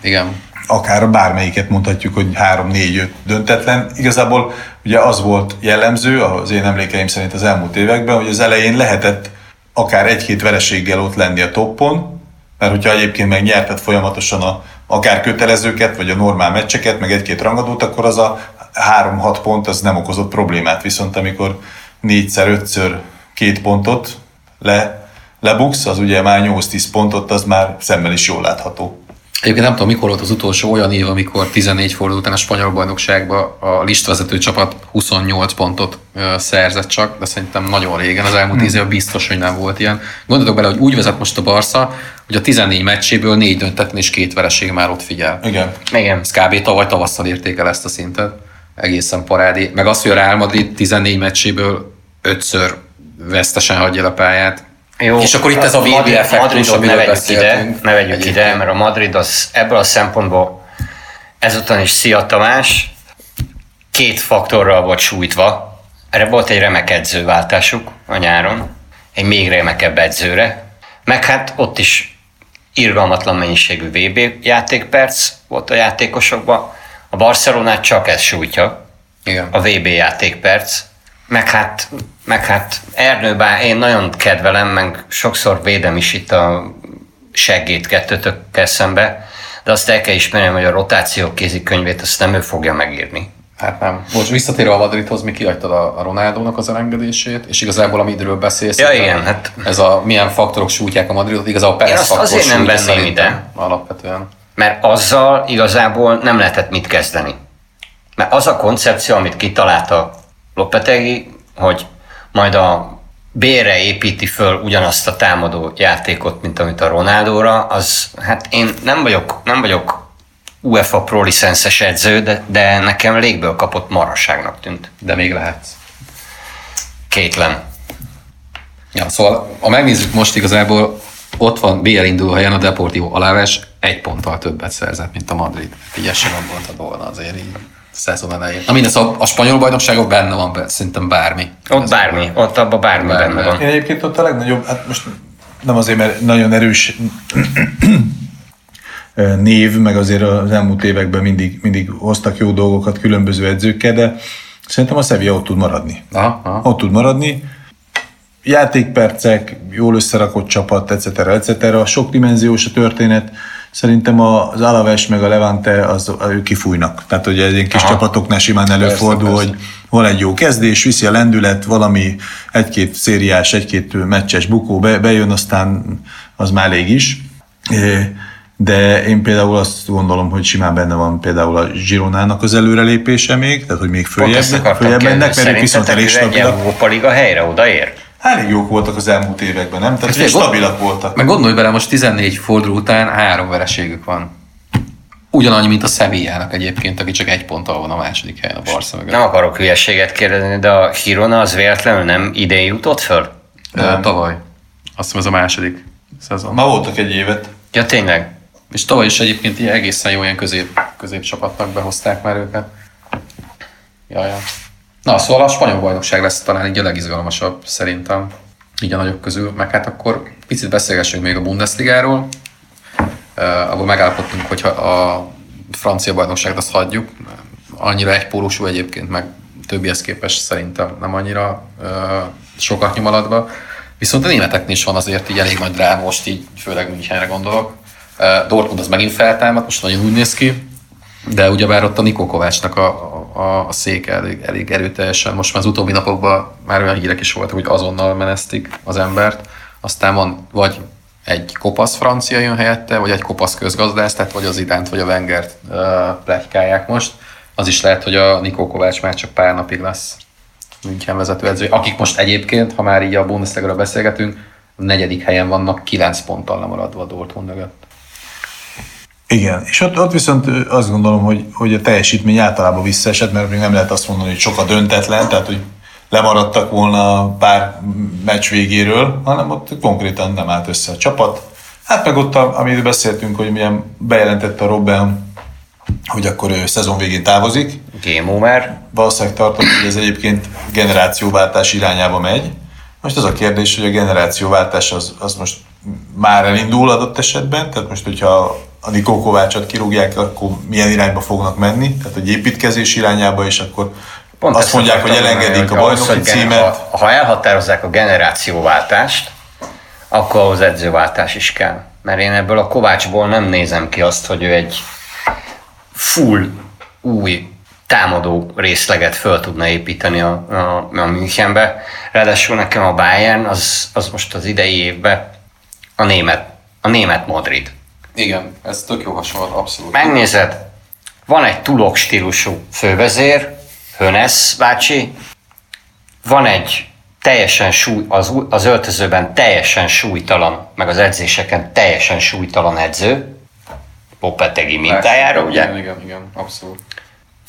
Speaker 3: Igen.
Speaker 1: Akár bármelyiket mondhatjuk, hogy három, négy, öt döntetlen. Igazából ugye az volt jellemző, az én emlékeim szerint az elmúlt években, hogy az elején lehetett akár egy-két vereséggel ott lenni a toppon, mert hogyha egyébként meg nyerted folyamatosan a, akár kötelezőket, vagy a normál meccseket, meg egy-két rangadót, akkor az a 3-6 pont az nem okozott problémát. Viszont amikor négyszer, ötször két pontot le, lebuksz, az ugye már 8-10 pontot, az már szemmel is jól látható.
Speaker 3: Egyébként nem tudom, mikor volt az utolsó olyan év, amikor 14 forduló után a spanyol bajnokságban a listvezető csapat 28 pontot szerzett csak, de szerintem nagyon régen, az elmúlt 10 hmm. biztos, hogy nem volt ilyen. Gondoltok bele, hogy úgy vezet most a Barca, hogy a 14 meccséből négy döntetlen és két vereség már ott figyel.
Speaker 1: Igen.
Speaker 2: Igen.
Speaker 3: Ez kb. tavaly tavasszal érték el ezt a szintet. Egészen parádi. Meg az, hogy a Real Madrid 14 meccséből ötször vesztesen hagyja a pályát,
Speaker 2: jó, és akkor itt ez a VB effektus, amiről ne vegyük ide, ne vegyük ide, mert a Madrid az ebből a szempontból ezután is Szia Tamás. Két faktorral volt sújtva. Erre volt egy remek edzőváltásuk a nyáron, egy még remekebb edzőre, meg hát ott is irgalmatlan mennyiségű VB játékperc volt a játékosokban. A Barcelonát csak ez sújtja, Igen. a VB játékperc, meg hát, meg hát Ernőbá én nagyon kedvelem, meg sokszor védem is itt a seggét kettőtökkel szembe, de azt el kell ismernem, hogy a rotáció kézikönyvét azt nem ő fogja megírni.
Speaker 3: Hát nem. Most visszatérve a Madridhoz, mi kihagytad a, a Ronaldónak az elengedését, és igazából amiről beszélsz,
Speaker 2: ja, igen, hát...
Speaker 3: ez a milyen faktorok sújtják a Madridot, igazából Perez Én azt
Speaker 2: faktor azért nem venném ide,
Speaker 3: alapvetően.
Speaker 2: Mert azzal igazából nem lehetett mit kezdeni. Mert az a koncepció, amit kitalálta Lopetegi, hogy majd a bére építi föl ugyanazt a támadó játékot, mint amit a Ronaldóra, az hát én nem vagyok, nem vagyok UEFA Pro licenszes edző, de, de nekem légből kapott maraságnak tűnt.
Speaker 3: De még lehet.
Speaker 2: Kétlem.
Speaker 3: Ja, szóval, ha megnézzük most igazából, ott van BL induló helyen a Deportivo Aláves egy ponttal többet szerzett, mint a Madrid. Így sem gondoltad volna azért így szezon elején. Na mindez, a, a spanyol bajnokságok benne van, szerintem bármi.
Speaker 2: Ott bármi, ott abban bármi, bármi benne van.
Speaker 1: Én egyébként ott a legnagyobb, hát most nem azért, mert nagyon erős név, meg azért az elmúlt években mindig, mindig hoztak jó dolgokat különböző edzőkkel, de szerintem a Sevilla ott tud maradni.
Speaker 3: Aha, aha.
Speaker 1: Ott tud maradni. Játékpercek, jól összerakott csapat, etc. etc. A sokdimenziós a történet. Szerintem az Alaves meg a Levante, az, ők kifújnak. Tehát, hogy egy kis Aha. csapatoknál simán előfordul, persze, persze. hogy van egy jó kezdés, viszi a lendület, valami egy-két szériás, egy-két meccses bukó be, bejön, aztán az már elég is. de én például azt gondolom, hogy simán benne van például a Gironának az előrelépése még, tehát hogy még
Speaker 2: Pont ezt
Speaker 1: följebb, följebb mennek, mert ők viszont elég stabilak.
Speaker 2: Európa Liga helyre odaér?
Speaker 1: Elég jók voltak az elmúlt években, nem? Tehát
Speaker 3: gond-
Speaker 1: stabilak voltak.
Speaker 3: Meg gondolj bele, most 14 forduló után három vereségük van. Ugyanannyi, mint a Sevillának egyébként, aki csak egy ponttal van a második helyen a Barca mögött.
Speaker 2: Nem akarok hülyeséget kérdezni, de a Girona az véletlenül nem idén jutott föl?
Speaker 3: Ö, Tavaly. Azt hiszem ez a második szezon.
Speaker 1: Ma voltak egy évet.
Speaker 2: Ja, tényleg?
Speaker 3: És tavaly is egyébként ilyen egészen jó ilyen közép, középcsapatnak behozták már őket. Ja, ja. Na, szóval a spanyol bajnokság lesz talán így a legizgalmasabb szerintem, így a nagyok közül. Meg hát akkor picit beszélgessünk még a Bundesligáról. Uh, abból megállapodtunk, hogy ha a francia bajnokságot azt hagyjuk. Annyira egypólusú egyébként, meg többihez képest szerintem nem annyira uh, sokat nyom alatba. Viszont a németeknél is van azért így elég nagy dráma, most így főleg Münchenre gondolok. Uh, Dortmund az megint feltámad, most nagyon úgy néz ki, de ugyebár ott a Nikó Kovácsnak a, a, a széke elég, elég erőteljesen. Most már az utóbbi napokban már olyan hírek is voltak, hogy azonnal menesztik az embert. Aztán van vagy egy kopasz francia jön helyette, vagy egy kopasz közgazdász, tehát vagy az idánt, vagy a Wengert uh, pletykálják most. Az is lehet, hogy a Nikó Kovács már csak pár napig lesz München vezetőedző, akik most egyébként, ha már így a Bundesliga-ról beszélgetünk, a negyedik helyen vannak, kilenc ponttal lemaradva a Dortmund mögött.
Speaker 1: Igen, és ott, ott viszont azt gondolom, hogy, hogy a teljesítmény általában visszaesett, mert még nem lehet azt mondani, hogy sok a döntetlen, tehát hogy lemaradtak volna pár meccs végéről, hanem ott konkrétan nem állt össze a csapat. Hát meg ott, amiről beszéltünk, hogy milyen bejelentette a Robben, hogy akkor ő szezon végén távozik,
Speaker 2: Game over.
Speaker 1: valószínűleg tartom, hogy ez egyébként generációváltás irányába megy. Most az a kérdés, hogy a generációváltás az, az most már elindul adott esetben, tehát most, hogyha a Nikó Kovácsot kirúgják, akkor milyen irányba fognak menni, tehát hogy építkezés irányába, és akkor Pont azt mondják, hogy elengedik a bajnoki címet.
Speaker 2: Ha, ha elhatározzák a generációváltást, akkor ahhoz edzőváltás is kell. Mert én ebből a Kovácsból nem nézem ki azt, hogy ő egy full új támadó részleget föl tudna építeni a, a, a Münchenbe. Ráadásul nekem a Bayern az, az most az idei évben a német, a német Madrid.
Speaker 3: Igen, ez tök jó hasonlat, abszolút.
Speaker 2: Megnézed, van egy tulok stílusú fővezér, Hönes bácsi, van egy teljesen súly, az, az öltözőben teljesen súlytalan, meg az edzéseken teljesen súlytalan edző, Popetegi mintájára, ugye?
Speaker 3: Igen, igen, igen, abszolút.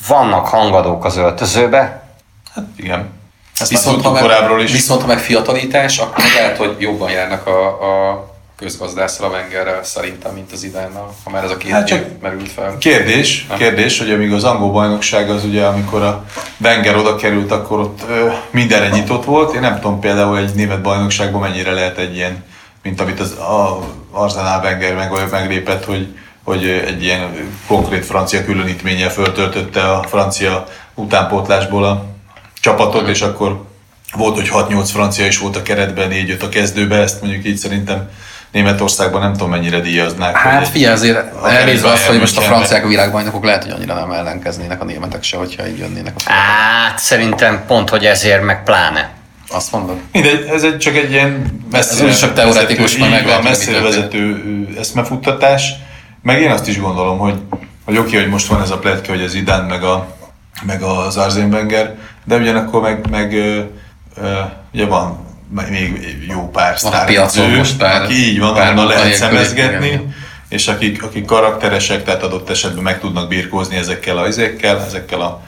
Speaker 2: Vannak hangadók az öltözőbe,
Speaker 1: Hát igen. Ezt
Speaker 3: Viszont ha, meg,
Speaker 1: korábbról is.
Speaker 3: viszont ha meg fiatalítás, akkor lehet, hogy jobban járnak a, a közgazdászra, Wengerrel szerintem, mint az idánnal, ha már ez a két
Speaker 1: Hát csak-
Speaker 3: merült fel.
Speaker 1: Kérdés, kérdés, hogy amíg az angol bajnokság az ugye, amikor a Wenger oda került, akkor ott ö, mindenre nyitott volt. Én nem tudom például egy német bajnokságban mennyire lehet egy ilyen, mint amit az a Arsenal Wenger meg, meglépett, hogy, hogy egy ilyen konkrét francia különítménnyel föltöltötte a francia utánpótlásból a csapatot, és akkor volt, hogy 6-8 francia is volt a keretben, 4-5 a kezdőbe, ezt mondjuk így szerintem Németországban nem tudom mennyire díjaznák.
Speaker 3: Hát
Speaker 1: egy-
Speaker 3: figyelj, azért elnézve azt, hogy most a franciák világbajnokok lehet, hogy annyira nem ellenkeznének a németek se, hogyha így jönnének a
Speaker 2: hát szerintem pont, hogy ezért meg pláne.
Speaker 3: Azt mondod?
Speaker 1: Mindegy, ez egy csak egy ilyen messzire,
Speaker 3: úgyis csak teoretikus,
Speaker 1: vezető,
Speaker 3: meg
Speaker 1: van, messzire vezető eszmefuttatás. Meg én azt is gondolom, hogy, hogy oké, hogy most van ez a pletka, hogy az Idán meg, a, meg az Arsene Wenger, de ugyanakkor meg, meg ö, ö, ugye van még jó pár sztáredző, aki így van, ahonnan lehet szemezgetni,
Speaker 3: igen.
Speaker 1: és akik, akik karakteresek, tehát adott esetben meg tudnak birkózni ezekkel a izékkel, ezekkel a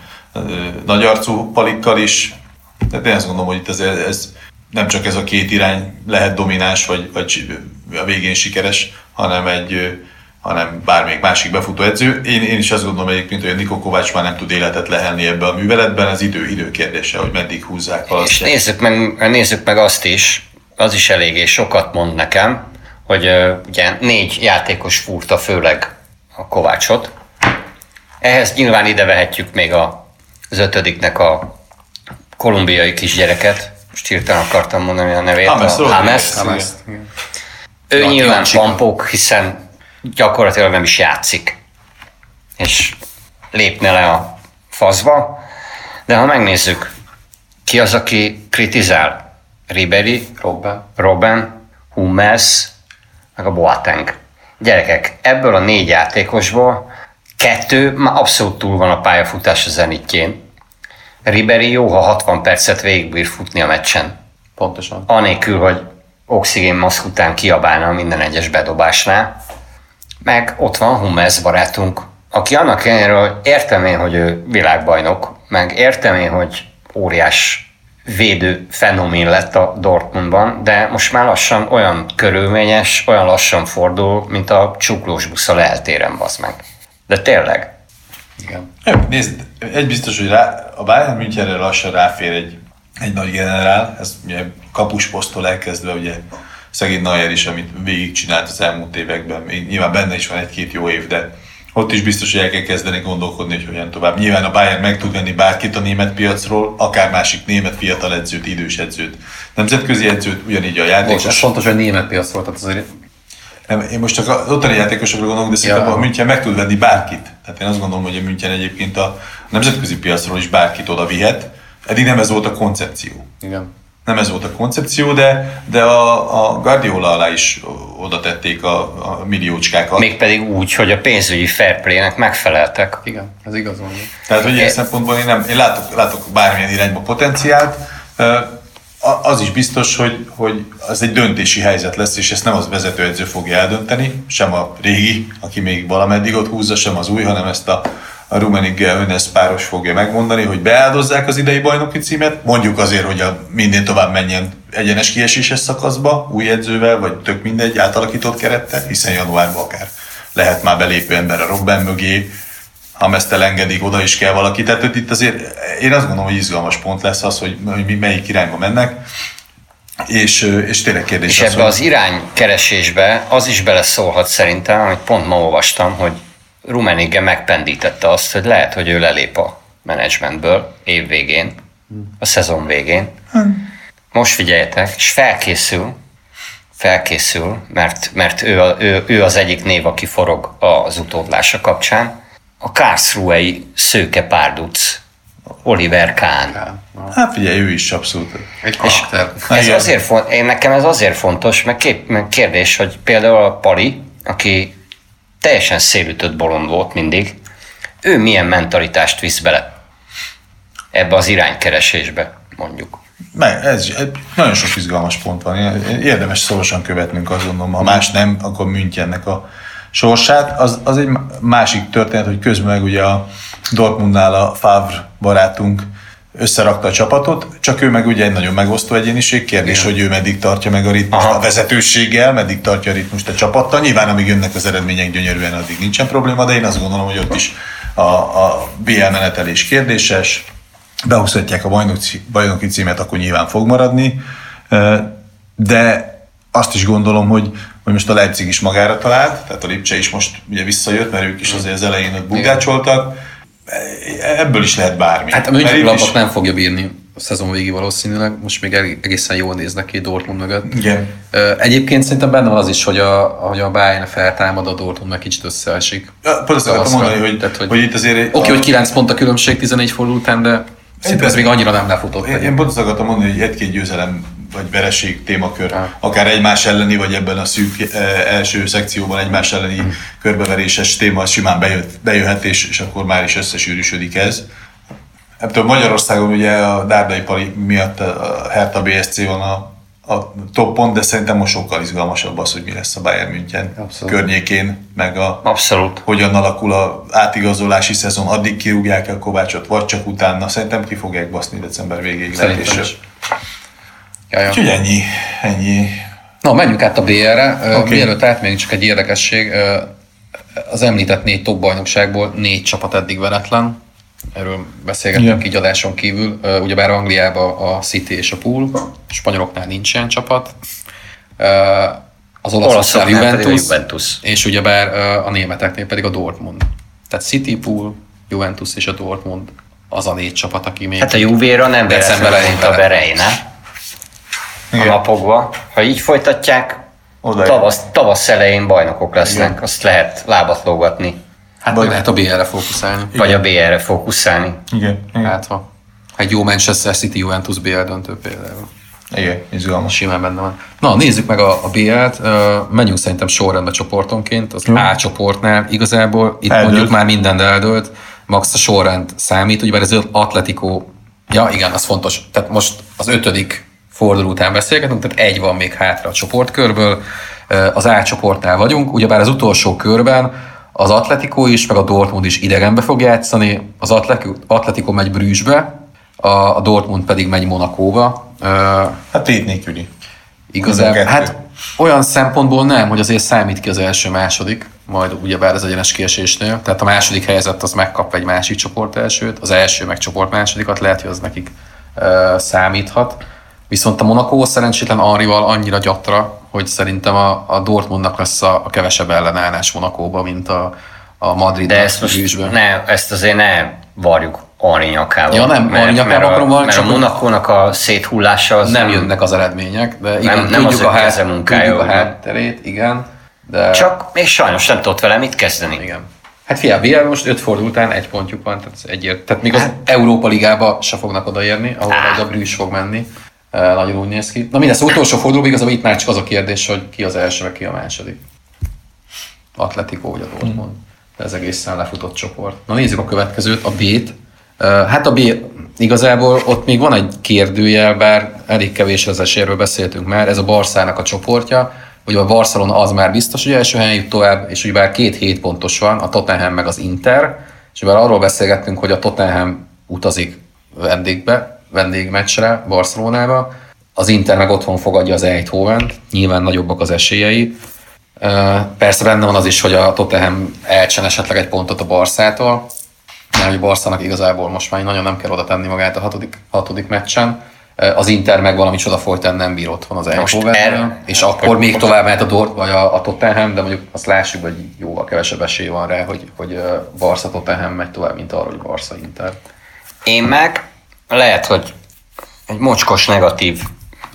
Speaker 1: nagyarcú palikkal is. Tehát én azt gondolom, hogy itt ez, ez nem csak ez a két irány lehet domináns, vagy, vagy a végén sikeres, hanem egy hanem bármelyik másik befutó edző. Én, én is azt gondolom egyébként, hogy a Nikó Kovács már nem tud életet lehelni ebbe a műveletben, az idő, idő kérdése, hogy meddig húzzák
Speaker 2: És
Speaker 1: halasztják.
Speaker 2: nézzük meg, nézzük meg azt is, az is eléggé sokat mond nekem, hogy ö, ugye négy játékos fúrta főleg a Kovácsot. Ehhez nyilván ide vehetjük még a, az ötödiknek a kolumbiai kisgyereket. Most hirtelen akartam mondani a nevét.
Speaker 1: James
Speaker 2: a. James.
Speaker 3: James.
Speaker 2: Ő nyilván pampok, hiszen gyakorlatilag nem is játszik. És lépne le a faszba. De ha megnézzük, ki az, aki kritizál? Ribery,
Speaker 3: Robben.
Speaker 2: Robben, Hummels, meg a Boateng. Gyerekek, ebből a négy játékosból kettő már abszolút túl van a pályafutás a zenitjén. Riberi jó, ha 60 percet végigbír futni a meccsen.
Speaker 3: Pontosan.
Speaker 2: Anélkül, hogy oxigénmaszk után kiabálna minden egyes bedobásnál. Meg ott van Hummels barátunk, aki annak ellenére, hogy értem én, hogy ő világbajnok, meg értem én, hogy óriás védő fenomén lett a Dortmundban, de most már lassan olyan körülményes, olyan lassan fordul, mint a csuklós busz a leltéren, basz meg. De tényleg.
Speaker 3: Igen.
Speaker 1: Nézd, egy biztos, hogy rá, a Bayern Münchenre lassan ráfér egy, egy nagy generál, ez ugye kapusposztól elkezdve ugye szegény Neuer is, amit végigcsinált az elmúlt években. Nyilván benne is van egy-két jó év, de ott is biztos, hogy el kell kezdeni gondolkodni, hogy hogyan tovább. Nyilván a Bayern meg tud venni bárkit a német piacról, akár másik német fiatal edzőt, idős edzőt, nemzetközi edzőt, ugyanígy a
Speaker 3: Most
Speaker 1: játékos.
Speaker 3: ez fontos, hogy német piac volt, tehát azért
Speaker 1: Nem, én most csak az ottani játékosokra gondolok, de szerintem
Speaker 3: Ja.
Speaker 1: a München meg tud venni bárkit. Tehát én azt gondolom, hogy a München egyébként a nemzetközi piacról is bárkit oda vihet. Eddig nem ez volt a koncepció.
Speaker 3: igen.
Speaker 1: Nem ez volt a koncepció, de, de a, a Guardiola alá is oda tették a, a milliócskákat.
Speaker 2: Mégpedig úgy, hogy a pénzügyi fair play-nek megfeleltek.
Speaker 3: Igen, ez igaz van.
Speaker 1: Tehát, hogy ilyen szempontból én, nem, én látok, látok bármilyen irányba potenciált. Az is biztos, hogy, hogy az egy döntési helyzet lesz, és ezt nem az vezetőedző fogja eldönteni, sem a régi, aki még valameddig ott húzza, sem az új, hanem ezt a, a Rumenig Önesz páros fogja megmondani, hogy beáldozzák az idei bajnoki címet, mondjuk azért, hogy a minél tovább menjen egyenes kieséses szakaszba, új edzővel, vagy tök mindegy, átalakított kerettel, hiszen januárban akár lehet már belépő ember a Robben mögé, ha ezt elengedik, oda is kell valaki. Tehát hogy itt azért én azt gondolom, hogy izgalmas pont lesz az, hogy, hogy mi melyik irányba mennek. És, és tényleg kérdés
Speaker 2: És
Speaker 1: az,
Speaker 2: ebbe
Speaker 1: hogy
Speaker 2: az iránykeresésbe az is beleszólhat szerintem, amit pont ma olvastam, hogy Rummenigge megpendítette azt, hogy lehet, hogy ő lelép a menedzsmentből év végén, a szezon végén. Most figyeljetek, és felkészül, felkészül, mert, mert ő, a- ő, ő az egyik név, aki forog az utódlása kapcsán. A Karlsruhei szőke párduc, Oliver Kahn.
Speaker 1: hát figyelj, ő is abszolút.
Speaker 3: Egy karakter.
Speaker 2: Ez
Speaker 1: Igen.
Speaker 2: azért font, én nekem ez azért fontos, meg, kép, meg kérdés, hogy például a Pali, aki teljesen szélütött bolond volt mindig, ő milyen mentalitást visz bele ebbe az iránykeresésbe, mondjuk.
Speaker 1: Meg, ez, nagyon sok izgalmas pont van. Érdemes szorosan követnünk azt gondolom, ha más nem, akkor Münchennek a sorsát. Az, az egy másik történet, hogy közben meg ugye a Dortmundnál a Favre barátunk összerakta a csapatot, csak ő meg ugye egy nagyon megosztó egyéniség. Kérdés, hogy ő meddig tartja meg a ritmust
Speaker 2: Aha.
Speaker 1: a vezetőséggel, meddig tartja a ritmust a csapattal. Nyilván, amíg jönnek az eredmények gyönyörűen, addig nincsen probléma, de én azt gondolom, hogy ott is a, a BL menetelés kérdéses behúzhatják a bajnoki, bajnoki címet, akkor nyilván fog maradni. De azt is gondolom, hogy, hogy most a Leipzig is magára talált, tehát a Lipcse is most ugye visszajött, mert ők is azért az elején ott bugácsoltak. Ebből is lehet bármi.
Speaker 3: Hát a
Speaker 1: itt is-
Speaker 3: Mönchengladbach nem fogja bírni a szezon végig valószínűleg, most még eg- egészen jól néznek ki Dortmund mögött.
Speaker 1: Igen.
Speaker 3: Egyébként szerintem benne van az is, hogy a, hogy a Bayern feltámad, a Dortmund meg kicsit összeesik.
Speaker 1: Ja, Pont azt akartam mondani, hogy,
Speaker 3: Tehát, hogy-
Speaker 1: hogy, itt azért...
Speaker 3: Oké, okay, hogy 9 pont a különbség 14 forduló után, de szerintem ez még annyira nem lefutott.
Speaker 1: Én, én pont azt akartam mondani, hogy egy-két győzelem vagy vereség témakör,
Speaker 3: Ah.
Speaker 1: akár egymás elleni, vagy ebben a szűk eh, első szekcióban egymás elleni
Speaker 3: Hmm.
Speaker 1: körbeveréses téma simán bejött, bejöhet, és, és akkor már is összesűrűsödik ez. Ebből Magyarországon ugye a Dárdai Pali miatt a Hertha BSC van a, a top pont, de szerintem most sokkal izgalmasabb az, hogy mi lesz a Bayern München
Speaker 3: Abszolút.
Speaker 1: környékén, meg a,
Speaker 2: Abszolút.
Speaker 1: hogyan alakul a átigazolási szezon, addig kirúgják el Kovácsot, vagy csak utána. Szerintem ki fogják baszni december végéig.
Speaker 3: Szerintem
Speaker 1: lehet, és-
Speaker 3: is. Ja, ja.
Speaker 1: Úgyhogy ennyi, ennyi.
Speaker 3: Na, menjünk át a BL-re. Okay. Mielőtt átmegyünk, csak egy érdekesség. Az említett négy top bajnokságból négy csapat eddig veretlen. Erről beszélgettünk
Speaker 1: Igen.
Speaker 3: így adáson kívül. Ugyebár Angliában a City és a Pool, a spanyoloknál nincs ilyen csapat. Az olaszoknál
Speaker 2: a
Speaker 3: Juventus,
Speaker 2: Juventus.
Speaker 3: és ugyebár a németeknél pedig a Dortmund. Tehát City, Pool, Juventus és a Dortmund az a négy csapat, aki még...
Speaker 2: Hát a Juvéra nem
Speaker 3: December
Speaker 2: véletlenül
Speaker 3: elején
Speaker 2: Bereina a
Speaker 1: Igen.
Speaker 2: napokban. Ha így folytatják,
Speaker 1: Oda
Speaker 2: tavasz, tavasz elején bajnokok lesznek, azt lehet lábat lógatni,
Speaker 3: hát meg lehet a BL-re fókuszálni.
Speaker 2: vagy a BR-re fókuszálni.
Speaker 1: Igen. Igen.
Speaker 3: Hát ha egy jó Manchester City Juventus BL döntő például.
Speaker 1: Igen, izgalmas.
Speaker 3: Simán benne van. Na, nézzük meg a, a BL-t. Menjünk szerintem sorrendbe csoportonként. Az A csoportnál igazából itt
Speaker 1: Eldőlt.
Speaker 3: mondjuk már minden eldőlt. Max a sorrend számít, ugye ez az Atletico, ja igen, az fontos. Tehát most az ötödik forduló után beszélgetünk, tehát egy van még hátra a csoportkörből. Az A csoportnál vagyunk, ugyebár az utolsó körben az Atletico is, meg a Dortmund is idegenbe fog játszani. Az Atletico, megy Brüsszbe, a, Dortmund pedig megy Monakóba.
Speaker 1: Hát tét nélküli.
Speaker 3: Igazából, hát olyan szempontból nem, hogy azért számít ki az első-második, majd ugyebár az egyenes kiesésnél. Tehát a második helyzet az megkap egy másik csoport elsőt, az első meg csoport másodikat, lehet, hogy az nekik számíthat. Viszont a Monaco szerencsétlen Henrival annyira gyatra, hogy szerintem a, a Dortmundnak lesz a, a kevesebb ellenállás Monakóba, mint a, a Madrid.
Speaker 2: De ezt most ne, ezt azért ne varjuk Ari nyakába.
Speaker 3: Ja, nem,
Speaker 2: mert,
Speaker 3: Ari nyakába
Speaker 2: mert,
Speaker 3: akarom
Speaker 2: a,
Speaker 3: varni,
Speaker 2: mert a Monakónak a széthullása az
Speaker 3: nem jönnek az eredmények, de igen,
Speaker 2: Nem- nem
Speaker 3: tudjuk,
Speaker 2: az
Speaker 3: a hát, tudjuk a hátterét, igen. De...
Speaker 2: Csak még sajnos nem tudott vele mit kezdeni.
Speaker 3: Igen. Hát figyelj, BL most öt forduló után egy pontjuk van, tehát egyért. Tehát még az Európa Ligába se fognak odaérni, ahol majd a Brüss fog menni. Nagyon úgy néz ki. Na mindez, az utolsó fordulóban igazából itt már csak az a kérdés, hogy ki az első, ki a második. Atletico a Dortmund. De ez egészen lefutott csoport. Na nézzük a következőt, a B-t. Hát a B igazából ott még van egy kérdőjel, bár elég kevés az esélyről beszéltünk már, ez a Barszának a csoportja, hogy a Barcelona az már biztos, hogy első helyen jut tovább, és ugye bár két hét pontos van, a Tottenham meg az Inter, és ugye arról beszélgettünk, hogy a Tottenham utazik vendégbe, vendégmeccsre Barcelonába, az Inter meg otthon fogadja az Eindhoven, nyilván nagyobbak az esélyei. Persze benne van az is, hogy a Tottenham elcsen esetleg egy pontot a Barszától, mert hogy Barszának igazából most már nagyon nem kell oda tenni magát a hatodik, hatodik meccsen. Az Inter meg valami csoda folytán nem bír otthon az Eindhoven, és akkor még tovább mehet a Dort vagy a, a Tottenham, de mondjuk azt lássuk, hogy jóval kevesebb esély van rá, hogy, hogy Barca Tottenham megy tovább, mint arra, hogy Barca Inter.
Speaker 2: Én meg lehet, hogy egy mocskos negatív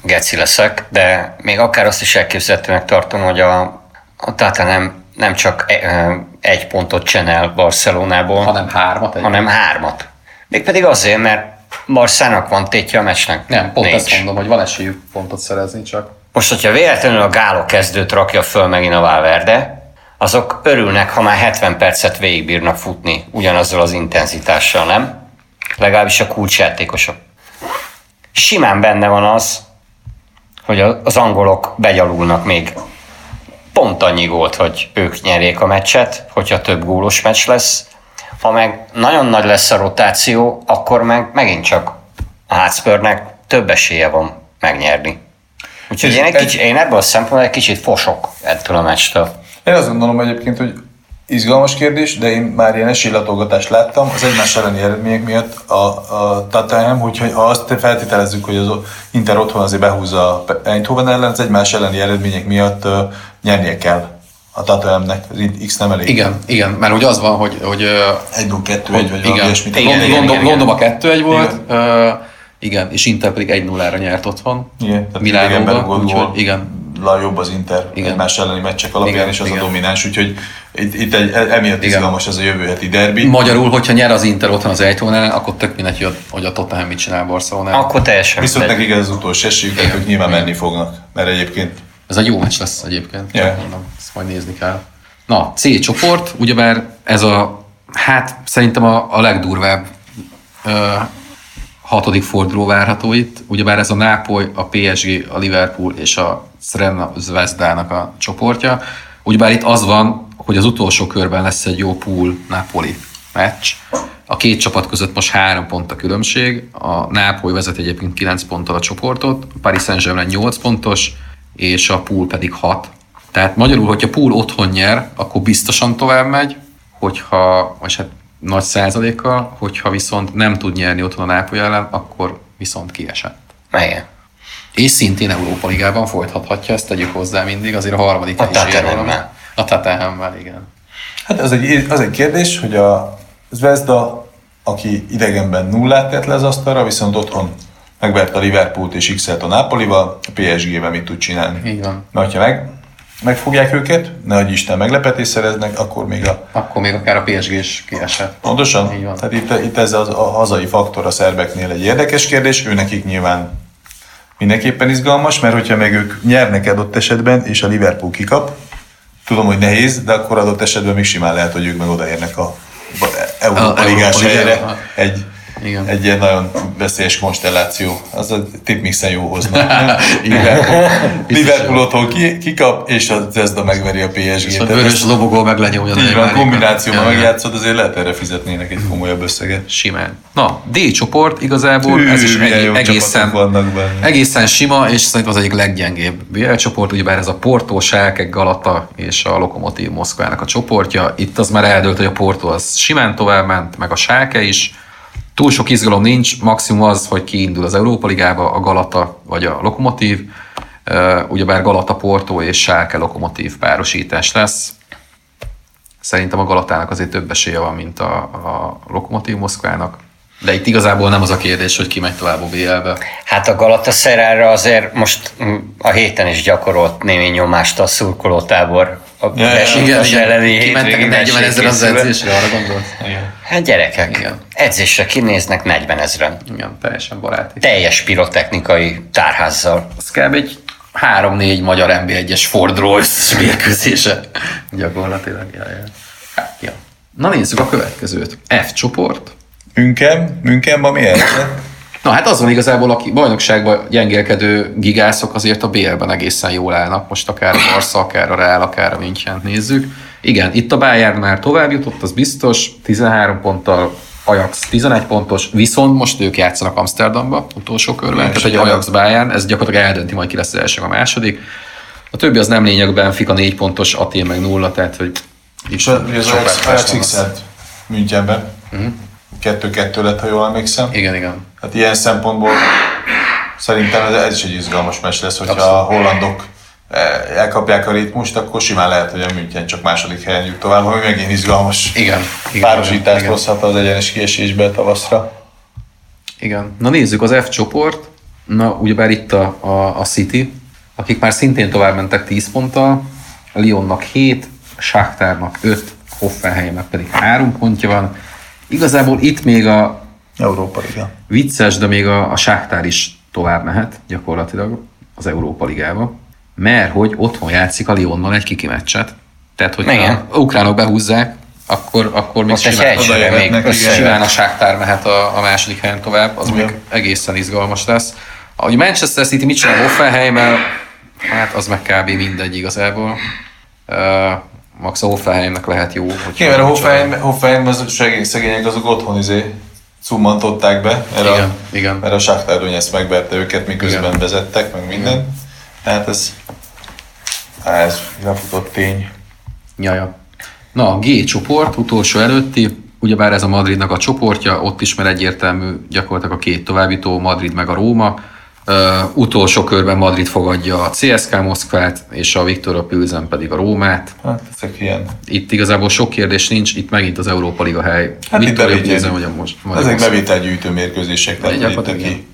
Speaker 2: geci leszek, de még akár azt is elképzelhetőnek tartom, hogy a, a Tottenham nem csak e- egy pontot csinál Barcelonából,
Speaker 3: Hanem hármat egy.
Speaker 2: hanem hármat. Mégpedig azért, mert Barszának van tétje a meccsnek.
Speaker 3: Nem, pont
Speaker 2: Nincs.
Speaker 3: ezt mondom, hogy van esélyük pontot szerezni, csak
Speaker 2: Most, hogyha véletlenül a Gálo kezdőt rakja föl megint a Valverde, azok örülnek, ha már 70 percet végigbírnak futni ugyanazzal az intenzitással, nem? Legalábbis a kulcsjátékosok. Simán benne van az, hogy az angolok begyalulnak még pont annyi gólt, hogy ők nyerjék a meccset, hogyha több gólos meccs lesz. Ha meg nagyon nagy lesz a rotáció, akkor meg megint csak a Hotspurnek több esélye van megnyerni. Úgyhogy én, egy
Speaker 1: egy-
Speaker 2: kicsi, én ebből a szempontból egy kicsit fosok ettől a meccstől.
Speaker 1: Én azt gondolom egyébként, hogy izgalmas kérdés, de én már ilyen esélylatolgatást láttam az egymás elleni eredmények miatt a, a Tottenham, hogyha ha azt feltételezzük, hogy az Inter otthon azért behúzza a Eindhoven ellen, az egymás elleni eredmények miatt uh, nyernie kell a Tottenhamnek, az X nem elég.
Speaker 3: igen, igen, mert hogy az van, hogy, hogy
Speaker 1: Egy 2 egy vagy valami
Speaker 3: igen,
Speaker 1: ilyesmit.
Speaker 2: Igen,
Speaker 3: London,
Speaker 2: igen,
Speaker 3: London,
Speaker 2: igen,
Speaker 3: Londonban 2-1 volt, igen. igen, és Inter pedig 1-0-ra nyert otthon.
Speaker 1: Igen, idegenben
Speaker 3: úgyhogy igen.
Speaker 1: La jobb az Inter
Speaker 3: Igen.
Speaker 1: igen. egymás elleni meccsek alapján,
Speaker 3: Igen,
Speaker 1: és az
Speaker 3: igen.
Speaker 1: a domináns, úgyhogy itt, itt egy, emiatt
Speaker 3: Igen.
Speaker 1: izgalmas ez a jövő heti derbi.
Speaker 3: Magyarul, hogyha nyer az Inter otthon az Eindhoven akkor tök mindegy, hogy a- Tottenham mit csinál Barcelonában.
Speaker 2: Akkor teljesen
Speaker 1: Viszont nekik ez az utolsó esélyük, tehát ők nyilván menni fognak, mert egyébként
Speaker 3: Ez egy jó meccs lesz egyébként. Yeah. Mondom, ezt majd nézni kell. Na, C csoport, ugyebár ez a, hát szerintem a, a legdurvább ö, hatodik forduló várható itt. Ugyebár ez a Nápoly, a PSG, a Liverpool és a Srenna Zvezdának a csoportja. Ugyebár itt az van, hogy az utolsó körben lesz egy jó pool Napoli meccs. A két csapat között most három pont a különbség. A Nápoly vezet egyébként 9 ponttal a csoportot, a Paris Saint-Germain 8 pontos, és a pool pedig 6. Tehát magyarul, hogyha pool otthon nyer, akkor biztosan tovább megy, hogyha, vagy hát nagy százalékkal, hogyha viszont nem tud nyerni otthon a Nápoly ellen, akkor viszont kiesett.
Speaker 2: Igen.
Speaker 3: És szintén Európa Ligában folytathatja, ezt tegyük hozzá mindig, azért a harmadik
Speaker 2: A
Speaker 3: valami. A Tottenhammel, igen.
Speaker 1: Hát az egy, az egy kérdés, hogy a Zvezda, aki idegenben nullát tett le az asztalra, viszont otthon megverte a Liverpoolt és x a Napolival, a PSG-vel mit tud csinálni.
Speaker 3: Így van.
Speaker 1: Mert ha meg, megfogják őket, ne adj Isten meglepetés szereznek, akkor még a
Speaker 3: Akkor még akár a PSG is kiesett.
Speaker 1: Pontosan?
Speaker 3: Így van.
Speaker 1: Tehát itt, itt ez az, a hazai faktor a szerbeknél egy érdekes kérdés, ő nekik nyilván mindenképpen izgalmas, mert hogyha meg ők nyernek adott esetben, és a Liverpool kikap, tudom, hogy nehéz, de akkor adott esetben még simán lehet, hogy ők meg odaérnek a Európa Ligás helyre egy igen. Egy ilyen nagyon veszélyes konstelláció. Az a tipmixen jó hoznak. Liverpool otthon ki, kikap, és a Zezda megveri a PSG-t. És
Speaker 3: a vörös lobogó meg lenyomja.
Speaker 1: Így van, kombinációban megjátszod, azért lehet erre fizetnének egy komolyabb összeget.
Speaker 3: Simán. Na, D csoport igazából, Hű, ez is egy, egészen, egészen sima, és szerintem az egyik leggyengébb BL csoport, ugyebár ez a Porto, Schalke, Galata és a Lokomotív Moszkvának a csoportja. Itt az már eldőlt, hogy a Porto az simán tovább ment, meg a Schalke is Túl sok izgalom nincs, maximum az, hogy kiindul az Európa Ligába, a Galata vagy a Lokomotív. Ugyebár Galata, Porto és Sáke Lokomotív párosítás lesz. Szerintem a Galatának azért több esélye van, mint a, a Lokomotív Moszkvának. De itt igazából nem az a kérdés, hogy ki megy tovább a BL-be.
Speaker 2: Hát a Galataszerára azért most mm, a héten is gyakorolt némi nyomást a szurkolótábor a ja,
Speaker 3: Besiktas elleni Kimentek 40 ezer az edzésre, arra gondolsz? Igen.
Speaker 2: Hát gyerekek, igen. edzésre kinéznek 40 ezeren.
Speaker 3: Igen, teljesen baráti.
Speaker 2: Teljes pirotechnikai tárházzal.
Speaker 3: Az kb. egy 3-4 magyar NB1-es Ford Rolls mérkőzése. Gyakorlatilag, ja, ja. Hát, ja. Na nézzük a következőt. F csoport.
Speaker 1: Münkem? Münkem, mi
Speaker 3: Na hát az van igazából, aki bajnokságban gyengélkedő gigászok azért a BL-ben egészen jól állnak, most akár a Barca, akár a Real, akár a München nézzük. Igen, itt a Bayern már tovább jutott, az biztos, 13 ponttal, Ajax 11 pontos, viszont most ők játszanak Amsterdamba utolsó körben, tehát egy Ajax Bayern, ez gyakorlatilag eldönti majd ki lesz az első, a második. A többi az nem lényegben, Fika 4 pontos, Atél meg nulla, tehát hogy
Speaker 1: és az Ajax X-et Münchenben. Uh-huh. 2-2 lett, ha jól emlékszem.
Speaker 3: Igen, igen.
Speaker 1: Hát ilyen szempontból szerintem ez, ez is egy izgalmas meccs lesz, hogyha Abszolút. a hollandok eh, elkapják a ritmust, akkor simán lehet, hogy a München csak második helyen jut tovább, ami megint izgalmas
Speaker 3: igen, igen,
Speaker 1: párosítást igen, hozhat az egyenes kiesésbe tavaszra.
Speaker 3: Igen. Na nézzük az F csoport. Na, ugyebár itt a, a, a City, akik már szintén tovább mentek 10 ponttal, Lyonnak 7, Shakhtarnak 5, Hoffenheimnek pedig 3 pontja van, Igazából itt még a
Speaker 1: Európa Liga.
Speaker 3: Vicces, de még a, a Sáktár is tovább mehet gyakorlatilag az Európa Ligába, mert hogy otthon játszik a Lyonnal egy kiki meccset. Tehát, hogy a ukránok behúzzák, akkor, akkor még simán, még simán a Sáktár mehet a, a második helyen tovább, az Igen. még egészen izgalmas lesz. A Manchester City mit csinál Hoffenheimmel, hát az meg kb. mindegy igazából. Max a Hoffenheimnek lehet jó.
Speaker 1: Igen, mert a Hoffenheim, Hoffenheim az segény, szegények azok otthon izé cummantották be, mert igen, a, igen. Mert a Shakhtar ezt megverte őket, miközben igen. vezettek, meg minden. Igen. Tehát ez, ez lefutott tény.
Speaker 3: Jaja. Na, a G csoport, utolsó előtti, ugyebár ez a Madridnak a csoportja, ott is már egyértelmű gyakorlatilag a két továbbító, Madrid meg a Róma. Uh, utolsó körben Madrid fogadja a CSK Moszkvát, és a Viktor Pilsen pedig a Rómát.
Speaker 1: Hát, ezek ilyen.
Speaker 3: Itt igazából sok kérdés nincs, itt megint az Európa Liga hely.
Speaker 1: Hát Viktor Pilsen, vagy a most. Ezek bevételgyűjtő mérkőzések, tehát itt, aki,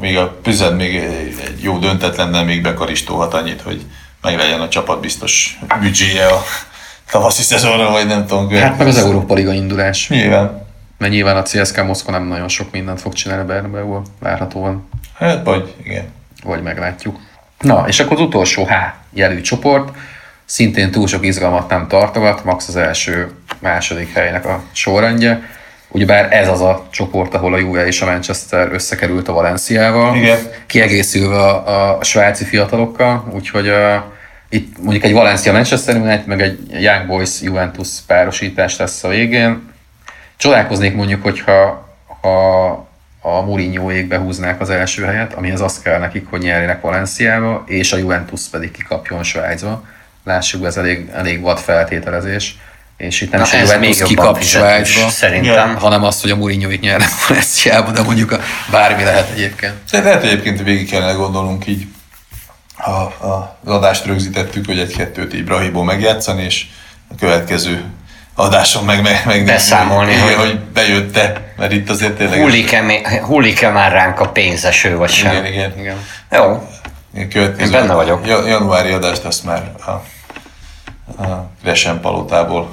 Speaker 1: még a Pilsen még egy jó döntetlennel még bekaristóhat annyit, hogy meglegyen a csapat biztos büdzséje a tavaszi szezonra, vagy nem tudom.
Speaker 3: Hát meg az Európa Liga indulás.
Speaker 1: Nyilván.
Speaker 3: Mert nyilván a CSK Moszkva nem nagyon sok mindent fog csinálni Bernabeu várhatóan.
Speaker 1: Hát, vagy igen.
Speaker 3: Vagy meglátjuk. Na, és akkor az utolsó H jelű csoport, szintén túl sok izgalmat nem tartogat, max az első, második helynek a sorrendje. Ugyebár ez az a csoport, ahol a Juve és a Manchester összekerült a Valenciával,
Speaker 1: Igen.
Speaker 3: kiegészülve a, a svájci fiatalokkal, úgyhogy a, itt mondjuk egy Valencia Manchester United, meg egy Young Boys Juventus párosítás lesz a végén. Csodálkoznék mondjuk, hogyha ha a Mourinhoék behúznák az első helyet, amihez az kell nekik, hogy nyerjenek Valenciába, és a Juventus pedig kikapjon Svájcba. Lássuk, ez elég, elég vad feltételezés. És itt nem is a Juventus kikap Svájcba, szerintem. hanem azt, hogy a Mourinhoék nyernek Valenciába, de mondjuk a bármi lehet egyébként.
Speaker 1: De lehet egyébként végig kellene gondolnunk így. A, a, az adást rögzítettük, hogy egy-kettőt Ibrahimból megjátszani, és a következő adáson meg, meg, meg
Speaker 2: beszámolni,
Speaker 1: hogy, hogy bejött-e, mert itt azért tényleg...
Speaker 2: Hullik-e, hullik-e már ránk a pénzeső, vagy sem?
Speaker 1: Igen, igen. igen.
Speaker 2: Jó.
Speaker 1: Következő, Én
Speaker 2: benne vagyok.
Speaker 1: Januári adást azt már a, a Gresen palotából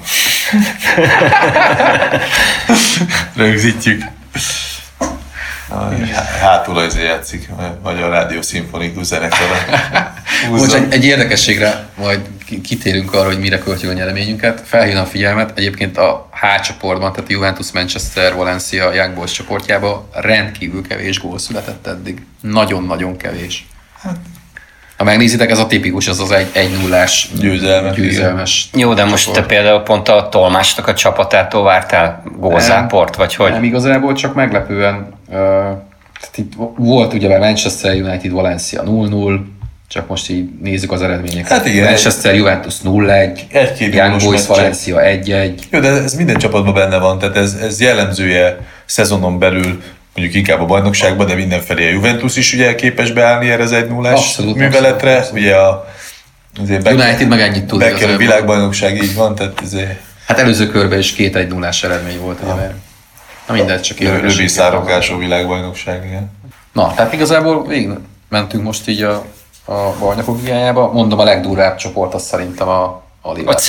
Speaker 1: rögzítjük. Hátul az játszik, vagy a Rádió Szimfonikus zenekar.
Speaker 3: Most egy, egy érdekességre majd kitérünk arra, hogy mire költjük a nyereményünket. Felhívnám a figyelmet, egyébként a H csoportban, tehát Juventus, Manchester, Valencia, Young Boys csoportjában rendkívül kevés gól született eddig. Nagyon-nagyon kevés. Hát, ha megnézitek, ez a tipikus, ez az egy, egy nullás
Speaker 1: győzelmes.
Speaker 3: győzelmes
Speaker 2: Jó, de most te például pont a Tolmásnak a csapatától vártál gólzáport, vagy hogy?
Speaker 3: Nem, igazából csak meglepően. Uh, tehát itt volt ugye a Manchester United Valencia 0-0, csak most így nézzük az eredményeket.
Speaker 1: Hát igen.
Speaker 3: Manchester Juventus 0-1,
Speaker 1: Egy-két
Speaker 3: Young Boys. Valencia 1-1.
Speaker 1: Jó, de ez minden csapatban benne van, tehát ez, ez jellemzője szezonon belül, mondjuk inkább a bajnokságban, de mindenfelé a Juventus is ugye képes beállni erre az 1 0
Speaker 3: Abszolút,
Speaker 1: műveletre.
Speaker 3: abszolút,
Speaker 1: Ugye a, azért Becker-
Speaker 3: United meg ennyit tud
Speaker 1: Becker a világbajnokság így van, tehát ezért
Speaker 3: Hát előző körben is két 1 0 eredmény volt, ugye, mert Na mindegy, csak érdekes.
Speaker 1: szárokású világbajnokság, igen.
Speaker 3: Na, tehát igazából végig mentünk most így a, a bajnokok ligájába. Mondom, a legdurvább csoport az szerintem a, a Liverpool.
Speaker 2: A C.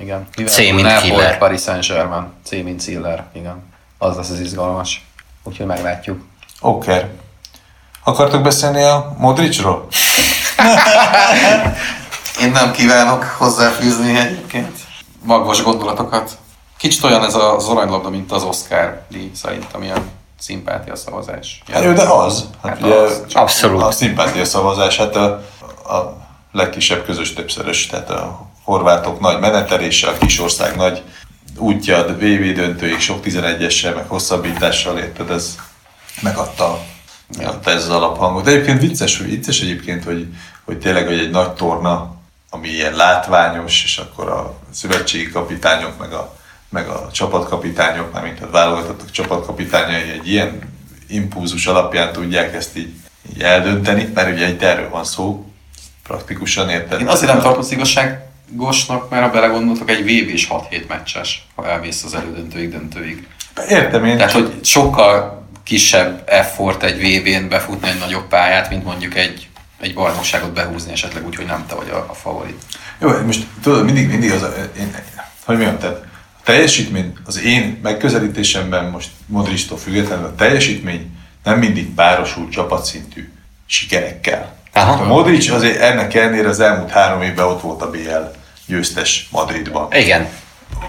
Speaker 3: Igen.
Speaker 2: C, mint killer.
Speaker 3: Paris Saint-Germain. C, mint Ziller. Igen. Az lesz az izgalmas. Úgyhogy meglátjuk.
Speaker 1: Oké. Okay. Akartok beszélni a Modricról?
Speaker 3: Én nem kívánok hozzáfűzni egyébként magvas gondolatokat. Kicsit olyan ez az aranylabda, mint az Oscar díj szerintem, ilyen szimpátia szavazás.
Speaker 1: Hát de az. Hát,
Speaker 3: Hát
Speaker 1: ugye,
Speaker 3: az.
Speaker 2: Abszolút.
Speaker 1: A szimpátia szavazás, hát a, a legkisebb közös többszörös, tehát a horvátok nagy menetelése, a kisország nagy útja, a döntőig sok 11-essel, meg hosszabbítással, érted, ez megadta, megadta ez az alaphangot. De egyébként vicces, hogy vicces egyébként, hogy, hogy tényleg hogy egy nagy torna, ami ilyen látványos, és akkor a szövetségi kapitányok, meg a, meg a csapatkapitányok, mármint a válogatottak csapatkapitányai egy ilyen impulzus alapján tudják ezt így, így eldönteni, mert ugye itt erről van szó, praktikusan érted?
Speaker 3: Én azért nem tartom az igazságosnak, mert ha belegondoltok, egy VB is 6-7 meccses, ha elmész az elődöntőig, döntőig.
Speaker 1: Értem én,
Speaker 3: Tehát, hogy sokkal kisebb effort egy VB-n befutni egy nagyobb pályát, mint mondjuk egy, egy bajnokságot behúzni esetleg úgy, hogy nem te vagy a, a favorit.
Speaker 1: Jó, most tudod, mindig, mindig az a, én, hogy mondjam, tehát a teljesítmény, az én megközelítésemben most Modristól függetlenül a teljesítmény nem mindig párosul csapatszintű sikerekkel.
Speaker 2: Aha.
Speaker 1: A Modric azért ennek ellenére az elmúlt három évben ott volt a BL győztes Madridban.
Speaker 2: Igen.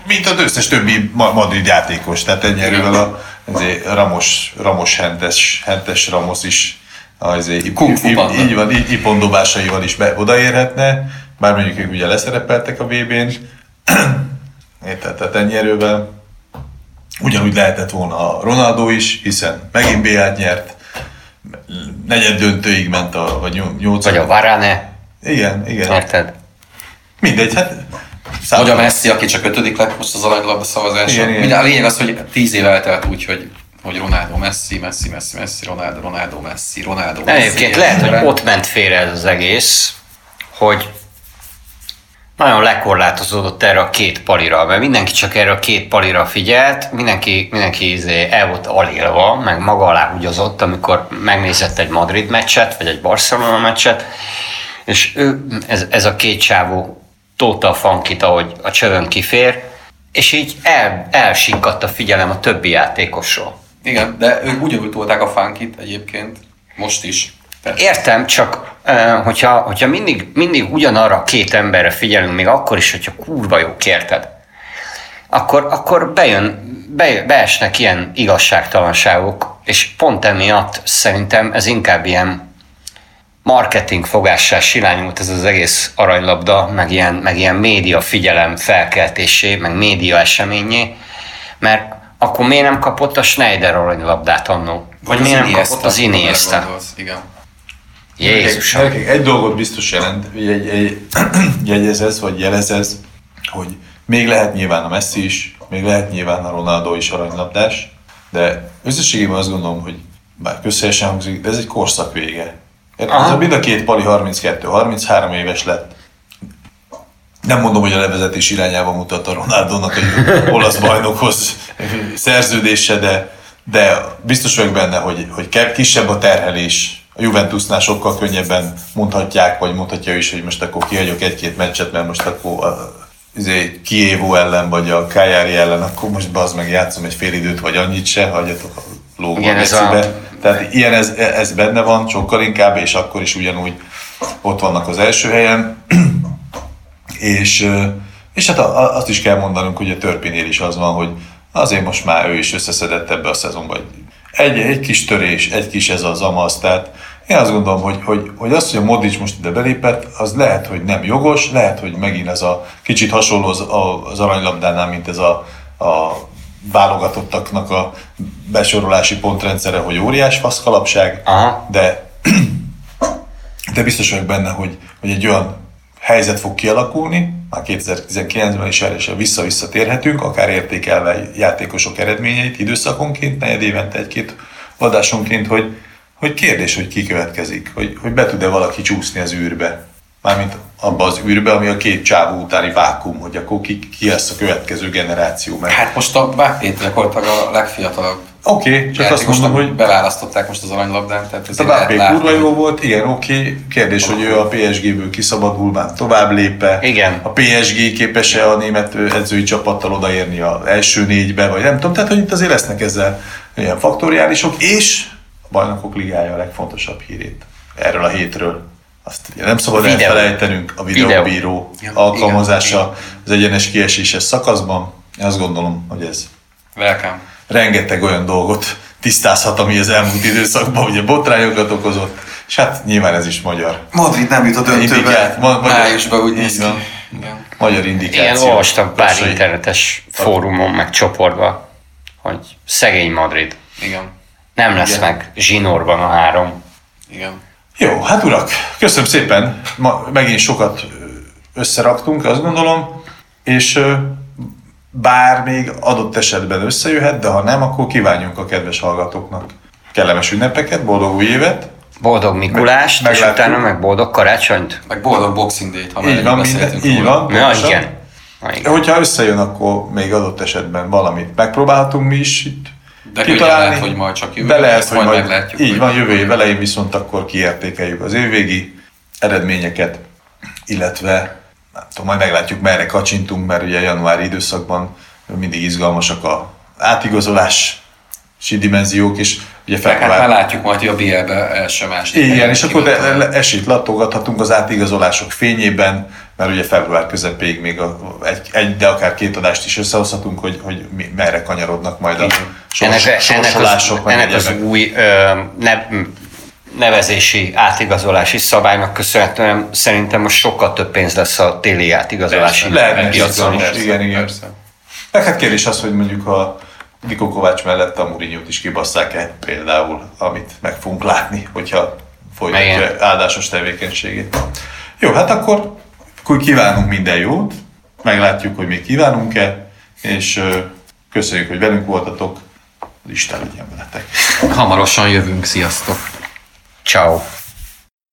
Speaker 1: Mint az összes többi ma- Madrid játékos, tehát erővel a azért Ramos, Ramos Hentes, Hentes Ramos is azért, így van, így, ipondobásaival is be, odaérhetne, bár mondjuk ők ugye leszerepeltek a VB-n, Érted? Tehát ennyi erővel ugyanúgy lehetett volna a Ronaldo is, hiszen megint BL-t nyert, negyed döntőig ment a, vagy nyol- nyolc.
Speaker 2: Vagy a Varane,
Speaker 1: Igen, igen.
Speaker 2: érted?
Speaker 1: Mindegy, hát
Speaker 3: Vagy a Messi, aki csak ötödik lett most az aranylabda szavazáson.
Speaker 1: Igen,
Speaker 3: A lényeg az, hogy tíz év eltelt úgy, hogy hogy Ronaldo Messi, Messi, Messi, Messi, Ronaldo, Ronaldo, Messi, Ronaldo, Messi.
Speaker 2: Egyébként lehet, hogy ott ment félre ez az egész, hogy nagyon lekorlátozódott erre a két palira, mert mindenki csak erre a két palira figyelt, mindenki, mindenki izé el volt alélva, meg maga alá húgyozott, amikor megnézett egy Madrid meccset, vagy egy Barcelona meccset, és ő, ez, ez a két csávó tóta a funkit, ahogy a csövön kifér, és így el, elsikkadt a figyelem a többi játékosról.
Speaker 3: Igen, de ők ugyanúgy tolták a funkit egyébként, most is. Tehát
Speaker 2: Értem, csak hogyha, hogyha mindig, mindig ugyanarra a két emberre figyelünk, még akkor is, hogyha kurva jó kérted, akkor, akkor bejön, bejön, beesnek ilyen igazságtalanságok, és pont emiatt szerintem ez inkább ilyen marketing fogássá silányult ez az egész aranylabda, meg ilyen, meg ilyen média figyelem felkeltésé, meg média eseményé, mert akkor miért nem kapott a Schneider aranylabdát annó? Vagy miért nem kapott az Iniesta?
Speaker 3: Igen.
Speaker 2: Jézusom.
Speaker 1: Gyerekek, egy dolgot biztos jelent, vagy egy, egy, jegyez ez, vagy jelez ez, hogy még lehet nyilván a Messi is, még lehet nyilván a Ronaldo is aranylabdás, de összességében azt gondolom, hogy bár közhelyesen hangzik, de ez egy korszak vége. A mind a két pali 32-33 éves lett. Nem mondom, hogy a levezetés irányába mutat a Ronaldónak egy olasz bajnokhoz szerződése, de, de biztos vagyok benne, hogy, hogy kisebb a terhelés. A Juventusnál sokkal könnyebben mondhatják, vagy mondhatja ő is, hogy most akkor kihagyok egy-két meccset, mert most akkor a, izé, Kievó ellen, vagy a Kájári ellen, akkor most bazd meg játszom egy fél időt, vagy annyit se, hagyjatok, lógva
Speaker 2: Igen,
Speaker 1: a gecibe. Tehát ilyen ez, ez benne van, sokkal inkább, és akkor is ugyanúgy ott vannak az első helyen. és, és hát azt is kell mondanunk, hogy a Törpinél is az van, hogy azért most már ő is összeszedett ebbe a szezonba. Egy, egy kis törés, egy kis ez az amasz, tehát én azt gondolom, hogy, hogy, hogy az, hogy a Modric most ide belépett, az lehet, hogy nem jogos, lehet, hogy megint ez a kicsit hasonló az, az aranylabdánál, mint ez a, a válogatottaknak a besorolási pontrendszere, hogy óriás faszkalapság,
Speaker 2: Aha.
Speaker 1: de, de biztos vagyok benne, hogy, hogy egy olyan helyzet fog kialakulni, már 2019-ben is erre is vissza-vissza térhetünk, akár értékelve játékosok eredményeit időszakonként, negyed évente egy-két adásonként, hogy, hogy kérdés, hogy ki következik, hogy, hogy be tud-e valaki csúszni az űrbe. Mármint abba az űrbe, ami a két csávó utáni vákum, hogy akkor ki, ki lesz a következő generáció. Mert
Speaker 3: Hát most a Bápétrek voltak a legfiatalabb
Speaker 1: Oké, okay, csak azt mondom, hogy
Speaker 3: beválasztották most az aranylabdán, tehát
Speaker 1: a
Speaker 3: azért lehet
Speaker 1: Mbappé
Speaker 3: látni.
Speaker 1: kurva jó volt, igen, oké. Okay. Kérdés, hogy ő a PSG-ből kiszabadul, már tovább lépe.
Speaker 2: Igen.
Speaker 1: A PSG képes-e a német edzői csapattal odaérni az első négybe, vagy nem tudom. Tehát, hogy itt azért lesznek ezzel ilyen faktoriálisok, és a bajnokok ligája a legfontosabb hírét erről a hétről. Azt ugye nem szabad
Speaker 2: Videó.
Speaker 1: elfelejtenünk, a
Speaker 2: Videó.
Speaker 1: videóbíró
Speaker 3: Ja,
Speaker 1: alkalmazása az egyenes kieséses szakaszban. Én azt gondolom, hogy ez
Speaker 3: Welcome.
Speaker 1: rengeteg olyan dolgot tisztázhat, ami az elmúlt időszakban ugye botrányokat okozott, és hát nyilván ez is magyar.
Speaker 3: Madrid nem jut a
Speaker 1: Indikált, ma, magyar,
Speaker 3: Májusban úgy néz ki. Igen.
Speaker 1: Magyar indikáció.
Speaker 2: Igen, olvastam pár
Speaker 1: Lassai.
Speaker 2: internetes fórumon, meg csoportban, hogy szegény Madrid.
Speaker 3: Igen.
Speaker 2: Nem lesz
Speaker 1: Igen.
Speaker 2: meg zsinórban a három.
Speaker 3: Igen.
Speaker 1: Jó, hát urak, köszönöm szépen. Ma megint sokat összeraktunk, azt gondolom, és bár még adott esetben összejöhet, de ha nem, akkor kívánjunk a kedves hallgatóknak kellemes ünnepeket, boldog új évet.
Speaker 2: Boldog Mikulást,
Speaker 1: Meg-
Speaker 2: és utána meg boldog karácsonyt.
Speaker 3: Meg boldog Boxing Day-t, ha
Speaker 1: Így van, minden, így van. Pontosan.
Speaker 2: igen. Na, igen.
Speaker 1: Hogyha összejön, akkor még adott esetben valamit megpróbálhatunk mi is itt
Speaker 3: De könnyen lehet, hogy majd csak jövő
Speaker 1: De lehet, hogy
Speaker 3: majd
Speaker 1: majd,
Speaker 3: meglátjuk,
Speaker 1: így van, jövő év elején viszont akkor kiértékeljük az évvégi eredményeket, illetve nem tudom, majd meglátjuk merre kacsintunk, mert ugye januári időszakban mindig izgalmasak a átigazolási dimenziók, és ugye
Speaker 3: Meg hát már látjuk majd, hogy a BL-be első második.
Speaker 1: igen, és akkor esélyt lattogathatunk az átigazolások fényében, mert ugye február közepéig még a, egy, egy, de akár két adást is összehozhatunk, hogy, hogy mi, merre kanyarodnak majd a sors,
Speaker 2: ennek, ennek, az,
Speaker 1: sorsolások,
Speaker 2: ennek az új ö, ne, nevezési, átigazolási szabálynak köszönhetően szerintem most sokkal több pénz lesz a téli átigazolási
Speaker 1: Lehetne
Speaker 2: piacon is.
Speaker 1: Igen, igen.
Speaker 3: Persze.
Speaker 1: Meg hát kérdés az, hogy mondjuk a Niko Kovács mellett a Mourinho-t is kibasszák-e például, amit meg fogunk látni, hogyha folytatja áldásos tevékenységét. Jó, hát akkor, akkor kívánunk minden jót, meglátjuk, hogy még kívánunk-e, és köszönjük, hogy velünk voltatok, Isten legyen veletek.
Speaker 3: Hamarosan jövünk, sziasztok!
Speaker 2: Ciao.